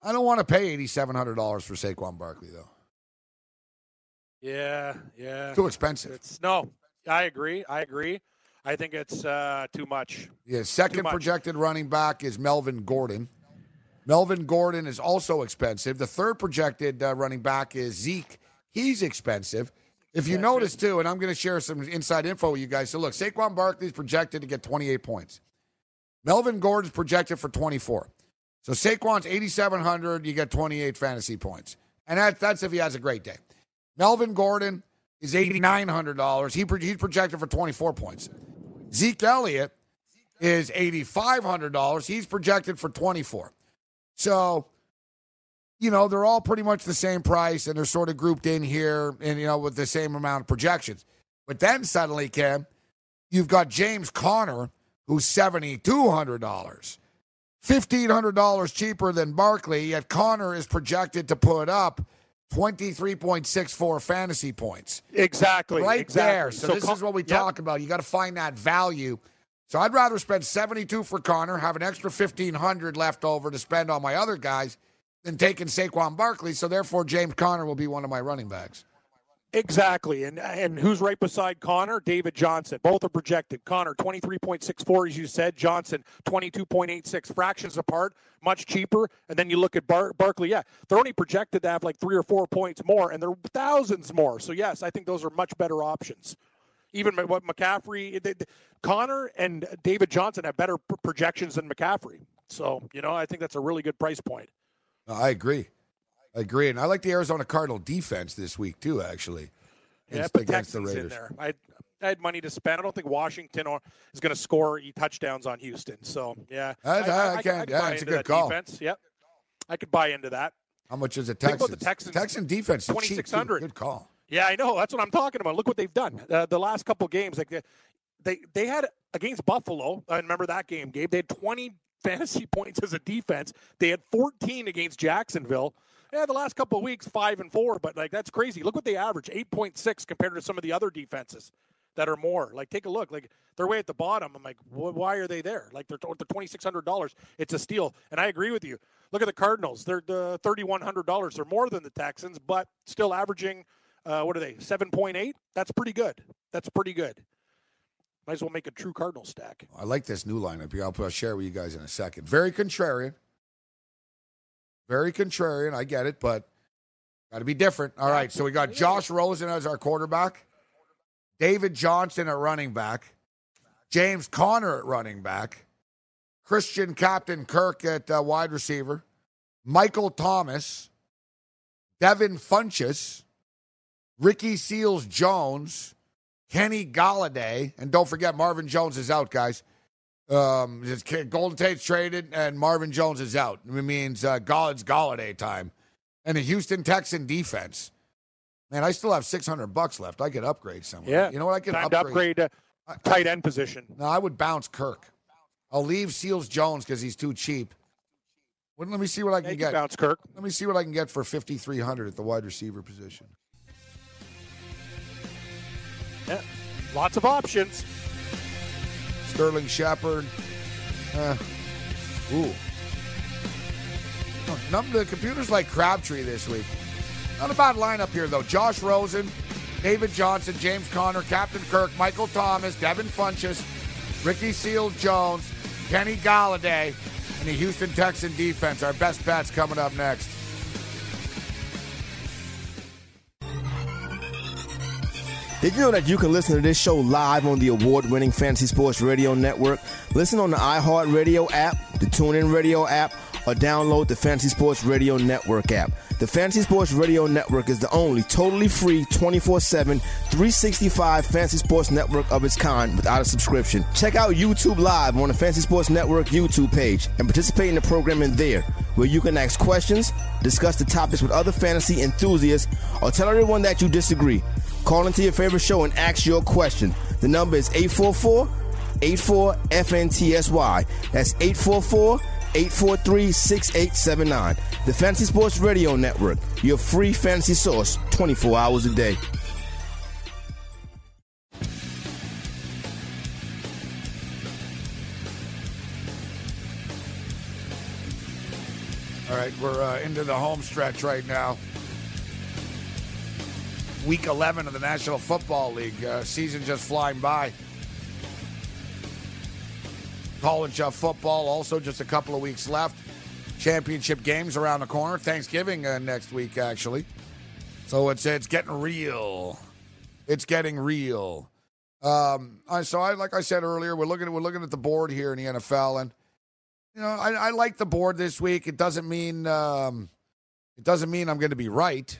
I don't want to pay $8,700 for Saquon Barkley, though. Yeah, yeah. Too expensive. It's no. I agree. I agree. I think it's uh, too much. Yeah, second much. projected running back is Melvin Gordon. Melvin Gordon is also expensive. The third projected uh, running back is Zeke. He's expensive. If you notice too, and I'm going to share some inside info with you guys. So look, Saquon Barkley's projected to get 28 points. Melvin Gordon's projected for 24. So Saquon's 8,700. You get 28 fantasy points, and that, that's if he has a great day. Melvin Gordon is $8,900. He he's projected for 24 points. Zeke Elliott is $8,500. He's projected for 24. So, you know, they're all pretty much the same price and they're sort of grouped in here and, you know, with the same amount of projections. But then suddenly, Cam, you've got James Conner, who's $7,200. $1,500 cheaper than Barkley, yet Conner is projected to put up 23.64 fantasy points Exactly. right exactly. there. So, this Con- is what we Yep. talk about. You got to find that value. So I'd rather spend 72 for Conner, have an extra 1500 left over to spend on my other guys than taking Saquon Barkley. So therefore James Conner will be one of my running backs. Exactly. And and who's right beside Conner? David Johnson. Both are projected. Conner 23.64 as you said, Johnson 22.86 fractions apart, much cheaper. And then you look at Bar- Barkley, yeah, they're only projected to have like 3 or 4 points more and they're thousands more. So yes, I think those are much better options. Even what McCaffrey, they- they- Conner and David Johnson have better pr- projections than McCaffrey. So, you know, I think that's a really good price point. I agree. I agree. And I like the Arizona Cardinal defense this week too, actually. Yeah, against- the Raiders. there. I, I had money to spend. I don't think Washington or, is going to score touchdowns on Houston. So yeah, I- I can't- could yeah, it's a good call. Defense. Yep, I could buy into that. How much is it Think Texans? the Texans. Texan defense cheap, too. 2600. Good call. Yeah, I know. That's what I'm talking about. Look what they've done. Uh, the last couple games, like they, they they had against Buffalo. I remember that game, Gabe. They had 20 fantasy points as a defense. They had 14 against Jacksonville. Yeah, the last couple of weeks, five and four, but like that's crazy. Look what they average, 8.6 compared to some of the other defenses. that are more. Like, take a look. Like, they're way at the bottom. I'm like, why are they there? Like, they're, they're twenty six hundred dollars. It's a steal, and I agree with you. Look at the Cardinals. They're the thirty one hundred dollars. They're more than the Texans, but still averaging. Uh, what are they? Seven point eight. That's pretty good. That's pretty good. Might as well make a true Cardinal stack. I like this new lineup here. I'll, I'll share with you guys in a second. Very contrarian. Very contrarian. I get it, but got to be different. All right. So we got Josh Rosen as our quarterback, David Johnson at running back, James Conner at running back, Christian Captain Kirk at uh, wide receiver, Michael Thomas, Devin Funchess, Ricky Seals Jones, Kenny Golladay, and don't forget Marvin Jones is out, guys. Um, Golden Tate's traded, and Marvin Jones is out. It means uh, Gallad's Golladay time, and the Houston Texan defense. Man, I still have six hundred bucks left. I could upgrade somewhere. Yeah, you know what? I could upgrade. upgrade uh, tight end position. No, I would bounce Kirk. I'll leave Seals Jones because he's too cheap. Well, let me see what I can Thank get. You bounce Kirk. Let me see what I can get for fifty three hundred at the wide receiver position. Yeah, lots of options. Sterling Shepard. Uh, ooh. Oh, none, the computer's like Crabtree this week. Not a bad lineup here, though. Josh Rosen, David Johnson, James Conner, Captain Kirk, Michael Thomas, Devin Funchess, Ricky Seal Jones, Kenny Golladay, and the Houston Texan defense. Our best bets coming up next. Did you know that you can listen to this show live on the award winning Fantasy Sports Radio Network? Listen on the iHeartRadio app, the TuneIn Radio app, or download the Fantasy Sports Radio Network app. The Fantasy Sports Radio Network is the only totally free 24 7, 365 fantasy sports network of its kind without a subscription. Check out YouTube Live on the Fantasy Sports Network YouTube page and participate in the programming there, where you can ask questions, discuss the topics with other fantasy enthusiasts, or tell everyone that you disagree. Call into your favorite show and ask your question. The number is 844 84 FNTSY. That's 844 843 6879. The Fantasy Sports Radio Network, your free fantasy source 24 hours a day. Right, we're uh, into the home stretch right now. Week 11 of the National Football League. Uh, season just flying by. College uh, football also just a couple of weeks left. Championship games around the corner. Thanksgiving uh, next week, actually. So it's it's getting real. It's getting real. Um, so I like I said earlier, we're looking we're looking at the board here in the NFL, and you know I, I like the board this week. It doesn't mean um, it doesn't mean I'm going to be right,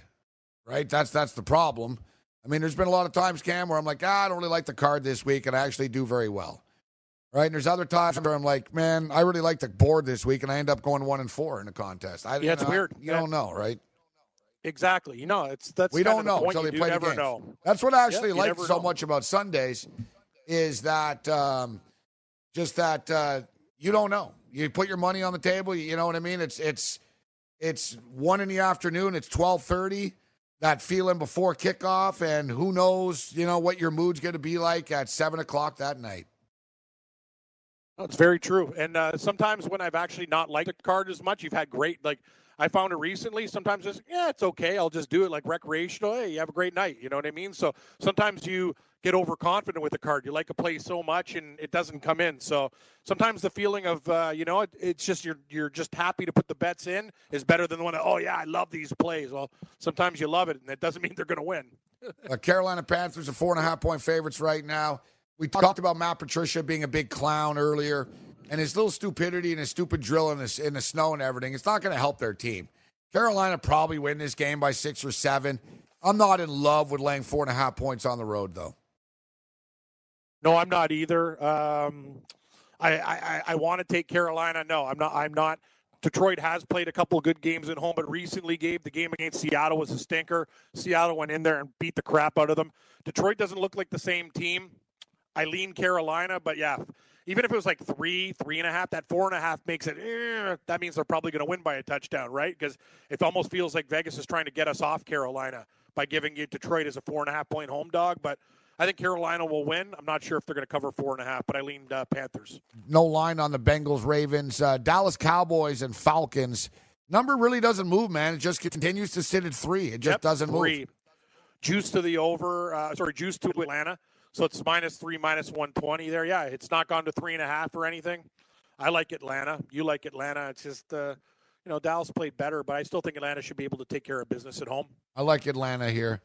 right? That's that's the problem. I mean, there's been a lot of times, Cam, where I'm like, ah, I don't really like the card this week, and I actually do very well. Right, and there's other times where I'm like, man, I really like the board this week, and I end up going one and four in a contest. I, Yeah, it's you know, weird. You Yeah. don't know, right? Exactly. You know, it's that's we don't of the know until You they play the never games. know. That's what I actually you like so know. much about Sundays is that um, just that uh, you don't know. You put your money on the table. You know what I mean? It's it's it's one in the afternoon. It's twelve thirty. That feeling before kickoff, and who knows? You know what your mood's going to be like at seven o'clock that night. It's very true. And uh, sometimes when I've actually not liked a card as much, you've had great like I found it recently. Sometimes it's yeah, it's okay. I'll just do it like recreational. Hey, you have a great night. You know what I mean? So sometimes you get overconfident with a card. You like a play so much and it doesn't come in. So sometimes the feeling of uh, you know it, it's just you're you're just happy to put the bets in is better than the one. That, oh yeah, I love these plays. Well, sometimes you love it, and it doesn't mean they're going to win. Uh, Carolina Panthers are four and a half point favorites right now. We talked about Matt Patricia being a big clown earlier, and his little stupidity and his stupid drill in the, in the snow and everything. It's not going to help their team. Carolina probably win this game by six or seven. I'm not in love with laying four and a half points on the road, though. No, I'm not either. Um, I, I, I want to take Carolina. No, I'm not. I'm not. Detroit has played a couple good games at home, but recently, gave the game against Seattle was a stinker. Seattle went in there and beat the crap out of them. Detroit doesn't look like the same team. I lean Carolina, but yeah, even if it was like three, three and a half, that four and a half makes it. Eh, that means they're probably going to win by a touchdown, right? Because it almost feels like Vegas is trying to get us off Carolina by giving you Detroit as a four and a half point home dog. But I think Carolina will win. I'm not sure if they're going to cover four and a half, but I leaned uh, Panthers. No line on the Bengals, Ravens, uh, Dallas Cowboys, and Falcons. Number really doesn't move, man. It just continues to sit at three. It just Yep, doesn't three. move. Juice to the over. Uh, sorry, juice to Atlanta. So it's minus three, minus 120 there. Yeah, it's not gone to three and a half or anything. I like Atlanta. You like Atlanta. It's just, uh, you know, Dallas played better, but I still think Atlanta should be able to take care of business at home. I like Atlanta here.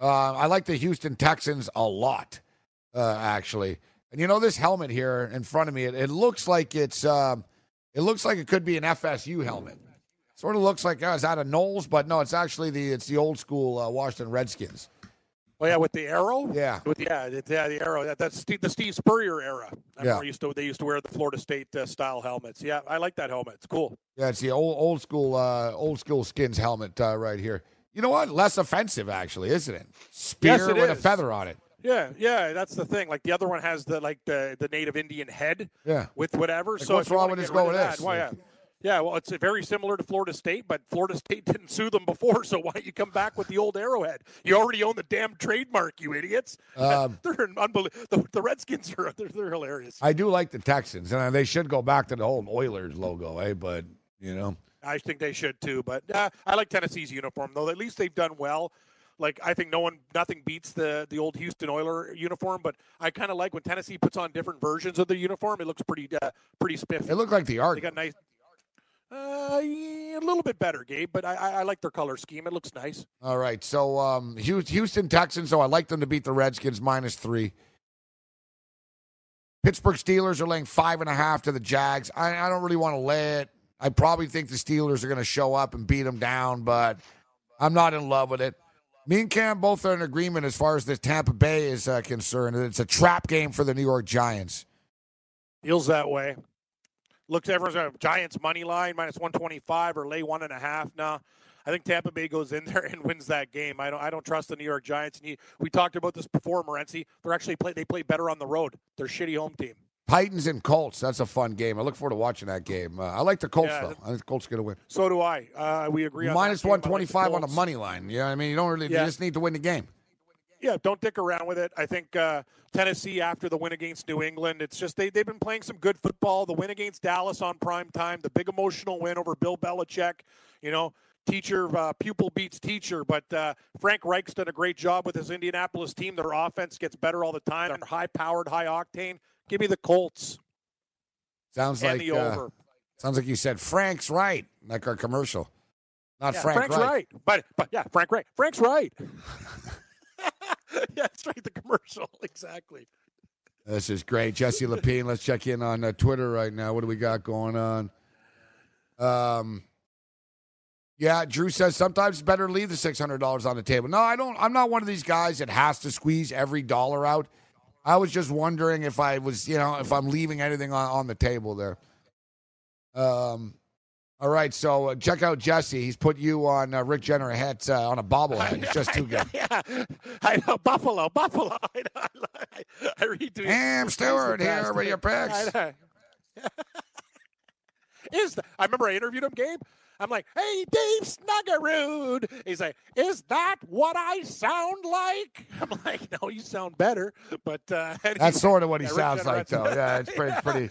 Uh, I like the Houston Texans a lot, uh, actually. And you know this helmet here in front of me. It, it looks like it's. Um, it looks like it could be an FSU helmet. Sort of looks like uh, is that a Noles, but no, it's actually the it's the old school uh, Washington Redskins. Oh yeah, with the arrow. Yeah. with yeah, the, yeah, the arrow. That, that's Steve, the Steve Spurrier era. I Yeah. used to they used to wear the Florida State uh, style helmets. Yeah, I like that helmet. It's cool. Yeah, it's the old old school uh, old school skins helmet uh, right here. You know what? Less offensive, actually, isn't it? Spear Yes, it with a feather on it. Yeah, yeah, that's the thing. Like the other one has the like the the native Indian head Yeah. with whatever. Like, so what's wrong with just go with? Why, yeah. Yeah, well, it's very similar to Florida State, but Florida State didn't sue them before, so why don't you come back with the old arrowhead? You already own the damn trademark, you idiots. Um, they're unbelievable. The, the Redskins are they're, they're hilarious. I do like the Texans, and they should go back to the old Oilers logo, eh? But you know, I think they should too. But uh, I like Tennessee's uniform though. At least they've done well. Like I think no one, nothing beats the the old Houston Oiler uniform. But I kind of like when Tennessee puts on different versions of the uniform. It looks pretty uh, pretty spiffy. it looked like the art. They got nice. Uh, yeah, a little bit better, Gabe, but I, I, I like their color scheme. It looks nice. All right, so um, Houston Texans. So I like them to beat the Redskins minus three. Pittsburgh Steelers are laying five and a half to the Jags. I, I don't really want to lay it. I probably think the Steelers are going to show up and beat them down, but I'm not in love with it. Me and Cam both are in agreement as far as the Tampa Bay is uh, concerned. It's a trap game for the New York Giants. Feels that way. Looks everyone's a Giants money line minus one twenty five or lay one and a half. No, I think Tampa Bay goes in there and wins that game. I don't. I don't trust the New York Giants. And you, we talked about this before, Morency. They're actually play. They play better on the road. They're shitty home team. Titans and Colts. That's a fun game. I look forward to watching that game. Uh, I like the Colts Yeah, though. I think the Colts are going to win. So do I. Uh, we agree on Minus that game. I like on the money line. Yeah, I mean? You don't really. Yeah. You just need to win the game. Yeah, don't dick around with it. I think uh, Tennessee, after the win against New England, it's just they, they've been playing some good football. The win against Dallas on prime time, the big emotional win over Bill Belichick, you know, teacher, uh, pupil beats teacher. But uh, Frank Reich's done a great job with his Indianapolis team. Their offense gets better all the time. They're high powered, high octane. Give me the Colts Sounds and like uh, sounds like you said Frank's right, like our commercial. Not Yeah, Frank Frank's right. right. But, but yeah, Frank right. Frank's right. yeah, that's right. The commercial. Exactly. This is great, Jesse Lapine. Let's check in on uh, Twitter right now. What do we got going on? Um, yeah, Drew says sometimes it's better to leave the six hundred dollars on the table. No, I don't. I'm not one of these guys that has to squeeze every dollar out. I was just wondering if I was, you know, if I'm leaving anything on, on the table there. Um, all right, so uh, check out Jesse. He's put you on uh, Rick Jeanneret hat uh, on a bobblehead. It's just too good. yeah, I know Buffalo, Buffalo. I, know, I, I read to Ham Stewart here with your picks. I know. Is the, I remember I interviewed him, Gabe. I'm like, "Hey, Dave Snuggerud." He's like, "Is that what I sound like?" I'm like, "No, you sound better." But uh, anyway, That's sort of what he yeah, sounds like, though. Yeah, it's pretty. It's pretty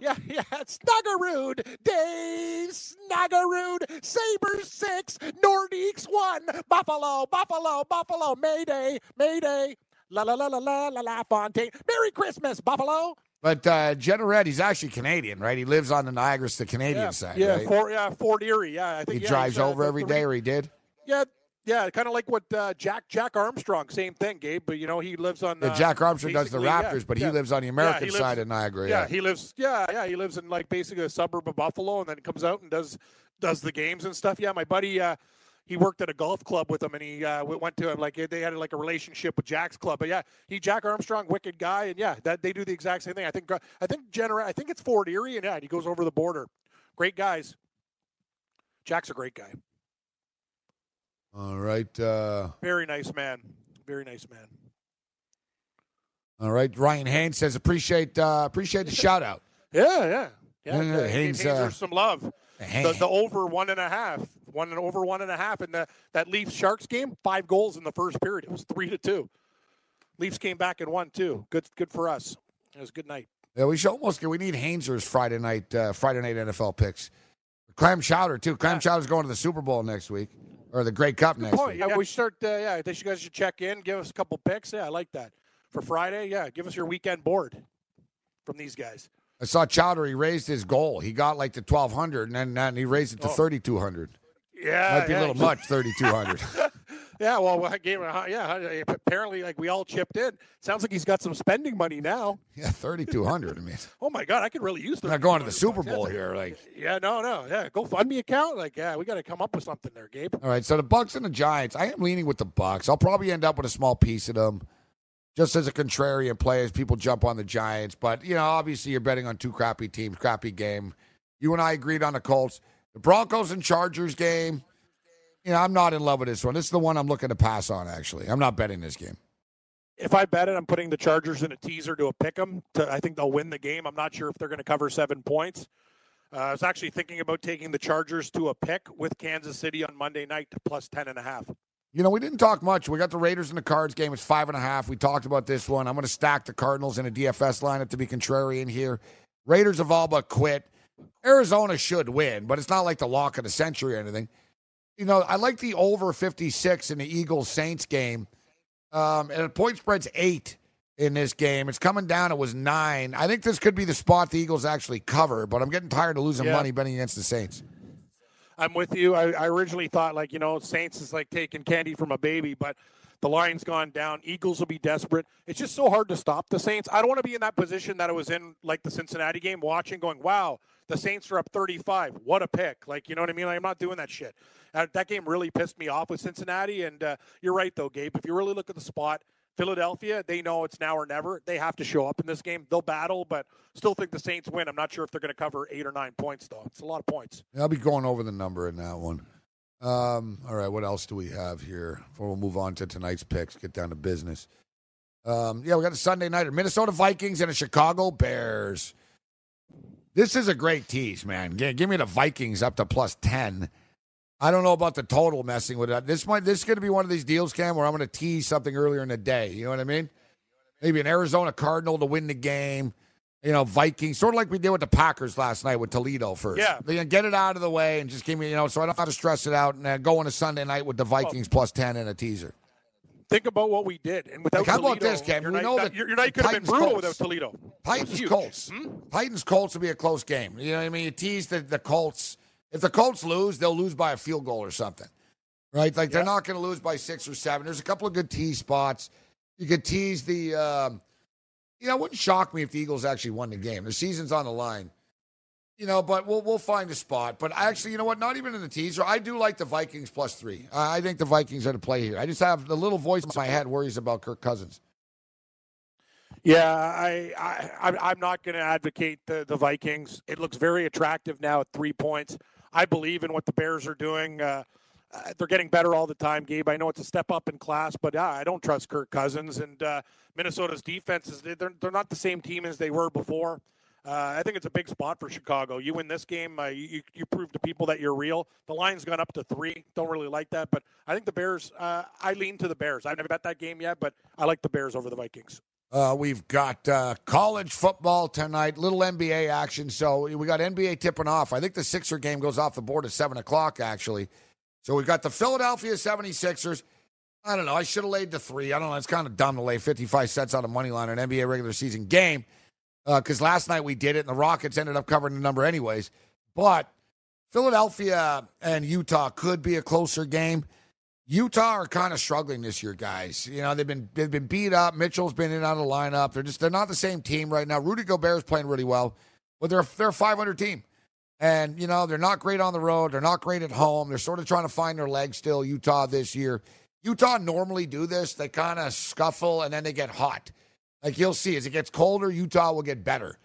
yeah, yeah, Snuggerud, Dave Snuggerud, Sabres six, Nordiques one, Buffalo, Buffalo, Buffalo, Mayday, Mayday, la la la la la la la Fontaine, Merry Christmas, Buffalo. But uh, Jeanneret, he's actually Canadian, right? He lives on the Niagara, the Canadian yeah, side, yeah, right? Fort, yeah, Fort Erie, yeah, I he yeah, drives uh, over the- every the day, or he did. Yeah, yeah, kind of like what uh, Jack Jack Armstrong, same thing, Gabe. But you know, he lives on. Yeah, uh, Jack Armstrong does the basically, yeah, Raptors, but he yeah. lives on the American lives- side of Niagara. Yeah, Yeah, he lives. Yeah, yeah, he lives in like basically a suburb of Buffalo, and then comes out and does does the games and stuff. Yeah, my buddy, uh, he worked at a golf club with him, and he uh, went to him like they had like a relationship with Jack's club. But yeah, he Jack Armstrong, wicked guy, and yeah, that they do the exact same thing. I think uh, I think Jenner, I think it's Fort Erie, and yeah, he goes over the border. Great guys. Jack's a great guy. All right. Uh, Very nice man. Very nice man. all right. Ryan Haynes says appreciate uh, appreciate the shout out. Yeah, yeah. Yeah, Yeah, give Haynes, Haynes uh, some love. The, the over one and a half, one and over one and a half in the that Leafs Sharks game. Five goals in the first period. It was three to two. Leafs came back and won too. Good, good for us. It was a good night. Yeah, we should almost get. We need Hainsers Friday night. Uh, Friday night NFL picks. Clam chowder too. Clam chowder's going to the Super Bowl next week or the Grey Cup next Point. week. Yeah, we start. Uh, yeah, I think you guys should check in. Give us a couple picks. Yeah, I like that for Friday. Yeah, give us your weekend board from these guys. I saw Chowder. He raised his goal. He got like to twelve hundred, and then and he raised it to Oh. thirty two hundred. Yeah, Might be yeah. a little much, thirty two hundred. Yeah, well, I gave him. Yeah, apparently, like we all chipped in. Sounds like he's got some spending money now. yeah, thirty two hundred. I mean, Oh my God, I could really use. Not going to the Super bucks. Yeah, Bowl here. Like, Yeah, no, no, yeah. Go fund me account. Like, yeah, we got to come up with something there, Gabe. all right. So the Bucks and the Giants. I am leaning with the Bucks. I'll probably end up with a small piece of them, just as a contrarian play as people jump on the Giants. But you know, obviously, you're betting on two crappy teams, crappy game. You and I agreed on the Colts, the Broncos and Chargers game. You know, I'm not in love with this one. This is the one I'm looking to pass on. Actually, I'm not betting this game. If I bet it, I'm putting the Chargers in a teaser to a pick 'em. To, I think they'll win the game. I'm not sure if they're going to cover seven points. Uh, I was actually thinking about taking the Chargers to a pick with Kansas City on Monday night to plus ten and a half. You know, we didn't talk much. We got the Raiders and the Cards game. It's five and a half. We talked about this one. I'm going to stack the Cardinals in a DFS lineup to be contrarian here. Raiders have all but quit. Arizona should win, but it's not like the lock of the century or anything. You know, I like the over 56 in the Eagles Saints game. Um, and the point spread's eight in this game. It's coming down. It was nine. I think this could be the spot the Eagles actually cover, but I'm getting tired of losing Yeah. money betting against the Saints. I'm with you. I, I originally thought like you know Saints is like taking candy from a baby, but the line's gone down. Eagles will be desperate. It's just so hard to stop the Saints. I don't want to be in that position that I was in like the Cincinnati game, watching, going, "Wow, the Saints are up 35. What a pick!" Like you know what I mean? Like, I'm not doing that shit. Uh, that game really pissed me off with Cincinnati. And uh, you're right though, Gabe. If you really look at the spot, Philadelphia, they know it's now or never. They have to show up in this game. They'll battle, but still think the Saints win. I'm not sure if they're going to cover eight or nine points though. It's a lot of points. I'll be going over the number in that one. Um, all right, what else do we have here before we move on to tonight's picks? Get down to business. Um, yeah, we got a Sunday nighter: Minnesota Vikings and a Chicago Bears. This is a great tease, man. G- give me the Vikings up to plus ten. I don't know about the total messing with it. This might this is going to be one of these deals, Cam, where I'm going to tease something earlier in the day. You know what I mean? Maybe an Arizona Cardinal to win the game. You know, Vikings, sort of like we did with the Packers last night with Toledo first. Yeah. They get it out of the way and just give me, you know, so I don't have to stress it out and then go on a Sunday night with the Vikings plus 10 and a teaser. Think about what we did, and without Like, how about this, Cam? your We night, know that, your, your night could have been brutal Colts- without Toledo. Titans. Colts. Hmm? Titans Colts will be a close game. You know what I mean? You tease the, the Colts. If the Colts lose, they'll lose by a field goal or something. Right? Like they're not going to lose by six or seven. There's a couple of good tease spots. You could tease the um, you know, it wouldn't shock me if the Eagles actually won the game. The season's on the line. You know, but we'll we'll find a spot. But actually, you know what? Not even in the teaser. I do like the Vikings plus three. I think the Vikings are to play here. I just have the little voice in my head worries about Kirk Cousins. Yeah, I, I I'm- I'm not going to advocate the the Vikings. It looks very attractive now at three points. I believe in what the Bears are doing. Uh, uh, they're getting better all the time, Gabe. I know it's a step up in class, but uh, I don't trust Kirk Cousins and uh, Minnesota's defense is they're they're not the same team as they were before. Uh, I think it's a big spot for Chicago. You win this game, uh, you you prove to people that you're real. The line's gone up to three. Don't really like that, but I think the Bears. Uh, I lean to the Bears. I've never bet that game yet, but I like the Bears over the Vikings. Uh, we've got uh, college football tonight, little NBA action. So we got NBA tipping off. I think the Sixer game goes off the board at 7 o'clock, actually. So we've got the Philadelphia 76ers. I don't know. I should have laid the three. I don't know. It's kind of dumb to lay 55 cents on a money line on an NBA regular season game Uh, because last night we did it and the Rockets ended up covering the number anyways. But Philadelphia and Utah could be a closer game. Utah are kind of struggling this year, guys. You know, they've been they've been beat up. Mitchell's been in and out of the lineup. They're just they're not the same team right now. Rudy Gobert is playing really well, but they're they're a 500 team, and you know they're not great on the road. They're not great at home. They're sort of trying to find their legs still. Utah this year. Utah normally do this. They kind of scuffle and then they get hot. Like you'll see, as it gets colder, Utah will get better.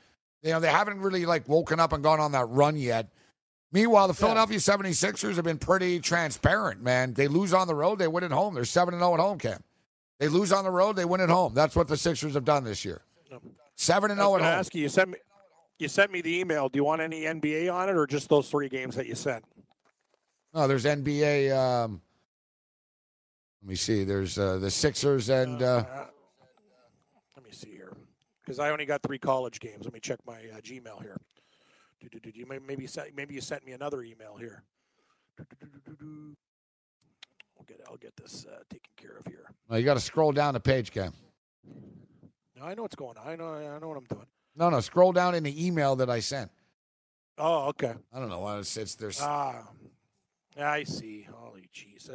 You know, they haven't really like woken up and gone on that run yet. Meanwhile, the Philadelphia 76ers have been pretty transparent, man. They lose on the road, they win at home. They're 7 0 at home, Cam. They lose on the road, they win at home. That's what the Sixers have done this year. 7 and 0 was at home. ask you. You sent me. You sent me the email. Do you want any NBA on it, or just those three games that you sent? Oh, there's NBA. Um, let me see. There's uh, the Sixers and uh, because I only got three college games. Let me check my uh, Gmail here. You maybe maybe you sent me another email here. I'll get I'll get this uh, taken care of here. Well, you got to scroll down the page, Cam. No, I know what's going on. I know I know what I'm doing. No, no, scroll down in the email that I sent. Oh, okay. I don't know why it's, it's there's. Ah, I see. Holy jeez,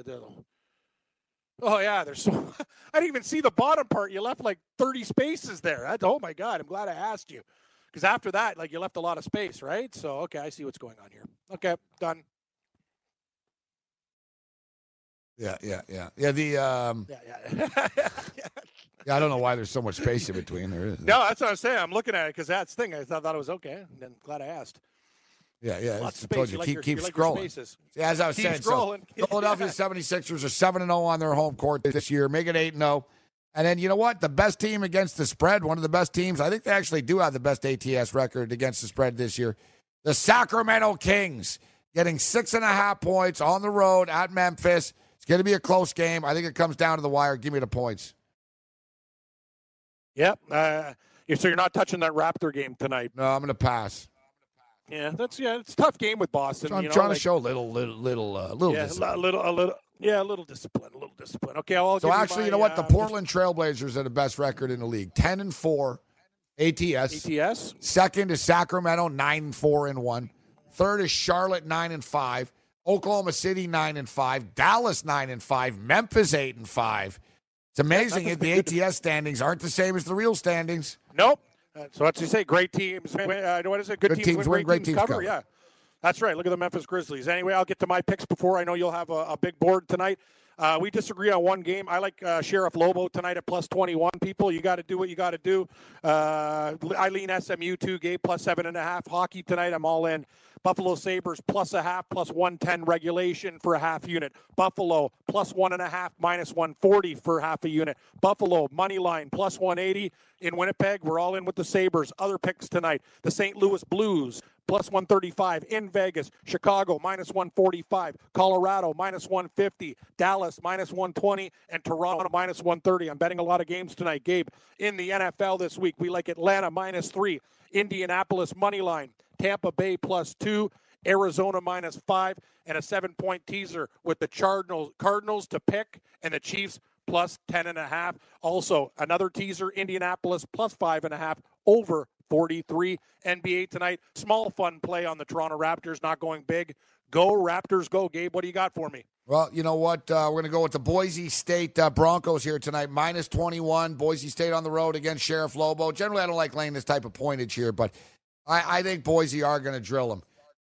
Oh yeah, there's so. I didn't even see the bottom part. You left like 30 spaces there. That's, oh my god, I'm glad I asked you, because after that, like you left a lot of space, right? So okay, I see what's going on here. Okay, done. Yeah, yeah, yeah, yeah. The um, yeah, yeah. yeah, I don't know why there's so much space in between. There is. No, that's what I'm saying. I'm looking at it because that's the thing. I thought, thought it was okay. And then glad I asked. Yeah, yeah. Lots I told you, you. keep, Like keep your, like scrolling. Yeah, as I was keep saying, scrolling. so Philadelphia 76ers are 7 0 on their home court this year, make it 8 0. And then you know what? The best team against the spread, one of the best teams. I think they actually do have the best ATS record against the spread this year. The Sacramento Kings getting six and a half points on the road at Memphis. It's going to be a close game. I think it comes down to the wire. Give me the points. Yep. Uh, so you're not touching that Raptor game tonight. No, I'm going to pass. Yeah, that's yeah. It's a tough game with Boston. So I'm you know, trying like, to show a little, little, little, uh, little. yeah, discipline. a little, a little, yeah, a little discipline, a little discipline. Okay, I'll So actually, you, you know what? The uh, Portland Trailblazers are the best record in the league, ten and four, ATS. ATS. Second is Sacramento, nine and four and one. Third is Charlotte, nine and five. Oklahoma City, nine and five. Dallas, nine and five. Memphis, eight and five. It's amazing that the ATS standings aren't the same as the real standings. Nope. Uh, so what's you say? Great teams. Uh, what is it? Good, Good teams, teams win. win, great teams cover. cover. Yeah. That's right. Look at the Memphis Grizzlies. Anyway, I'll get to my picks before I know you'll have a, a big board tonight. Uh, we disagree on one game. I like uh, Sheriff Lobo tonight at plus 21. People, you got to do what you got to do. Uh, I lean SMU two, Gabe plus seven and a half. Hockey tonight, I'm all in. Buffalo Sabres plus a half, plus 110 regulation for a half unit. Buffalo plus one and a half, minus 140 for half a unit. Buffalo money line plus 180 in Winnipeg. We're all in with the Sabres. Other picks tonight: the St. Louis Blues plus 135 in Vegas, Chicago minus 145, Colorado minus 150, Dallas minus 120, and Toronto minus 130. I'm betting a lot of games tonight, Gabe. In the NFL this week, we like Atlanta minus three, Indianapolis money line, Tampa Bay plus two. Arizona minus five and a seven point teaser with the Cardinals Cardinals to pick and the Chiefs plus ten and a half. Also another teaser, Indianapolis plus five and a half over 43 NBA tonight. Small fun play on the Toronto Raptors, not going big. Go Raptors, go. Gabe, what do you got for me? Well, you know what? Uh, we're going to go with the Boise State uh, Broncos here tonight, minus 21. Boise State on the road against Sheriff Lobo. Generally, I don't like laying this type of pointage here, but I, I think Boise are going to drill them.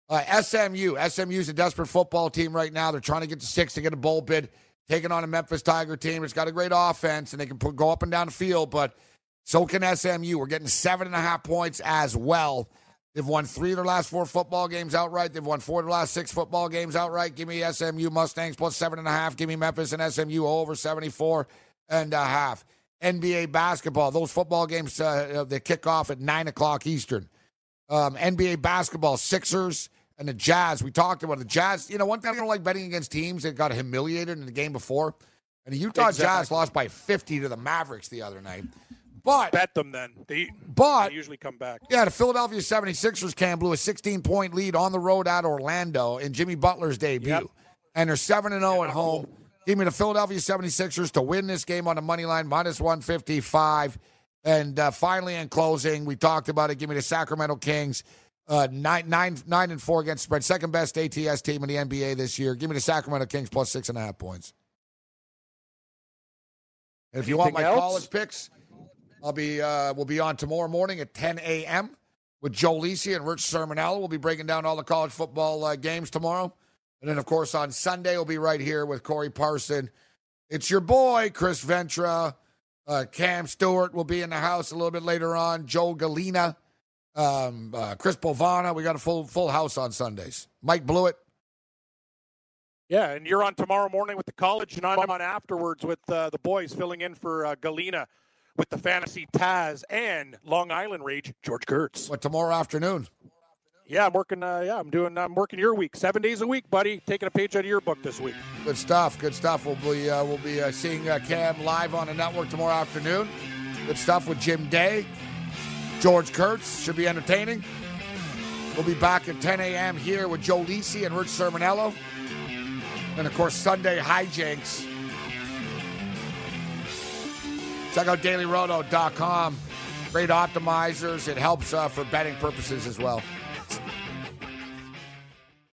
Uh, SMU. SMU's a desperate football team right now. They're trying to get to six to get a bowl bid, taking on a Memphis Tiger team. It's got a great offense, and they can put, go up and down the field, but so can SMU. We're getting seven and a half points as well. They've won three of their last four football games outright. They've won four of their last six football games outright. Give me SMU Mustangs plus seven and a half. Give me Memphis and SMU over 74 and a half. NBA basketball. Those football games, uh, they kick off at 9 o'clock Eastern. Um, NBA basketball, Sixers and the Jazz. We talked about the Jazz. You know, one thing I don't like betting against teams that got humiliated in the game before. And the Utah Exactly. Jazz lost by 50 to the Mavericks the other night. But Bet them then. They, But- they usually come back. yeah, the Philadelphia 76ers can blew a 16 point lead on the road at Orlando in Jimmy Butler's debut. Yep. And they're 7 and 0 at home. Give me the Philadelphia 76ers to win this game on the money line, minus 155. And uh, finally, in closing, we talked about it. Give me the Sacramento Kings, uh, nine, nine, nine and four against spread, second best ATS team in the NBA this year. Give me the Sacramento Kings plus six and a half points. And if you want my else? college picks, I'll be uh, we'll be on tomorrow morning at 10 a.m. with Joe Lisi and Rich Sermonello. We'll be breaking down all the college football uh, games tomorrow, and then of course on Sunday we'll be right here with Corey Parson. It's your boy Chris Ventra, uh, Cam Stewart will be in the house a little bit later on. Joe Galena, um, uh, Chris Bovana. We got a full full house on Sundays. Mike Blewett. Yeah, and you're on tomorrow morning with the college, and I'm on afterwards with uh, the boys filling in for uh, Galena with the Fantasy Taz and Long Island Rage, George Kurtz. What tomorrow afternoon? Yeah, I'm working. Uh, yeah, I'm doing. I'm working your week, seven days a week, buddy. Taking a page out of your book this week. Good stuff. Good stuff. We'll be uh, we'll be uh, seeing uh, Cam live on the network tomorrow afternoon. Good stuff with Jim Day. George Kurtz should be entertaining. We'll be back at 10 a.m. here with Joe Lisi and Rich Sermonello. And of course, Sunday hijinks. Check out dailyroto.com. Great optimizers. It helps uh, for betting purposes as well.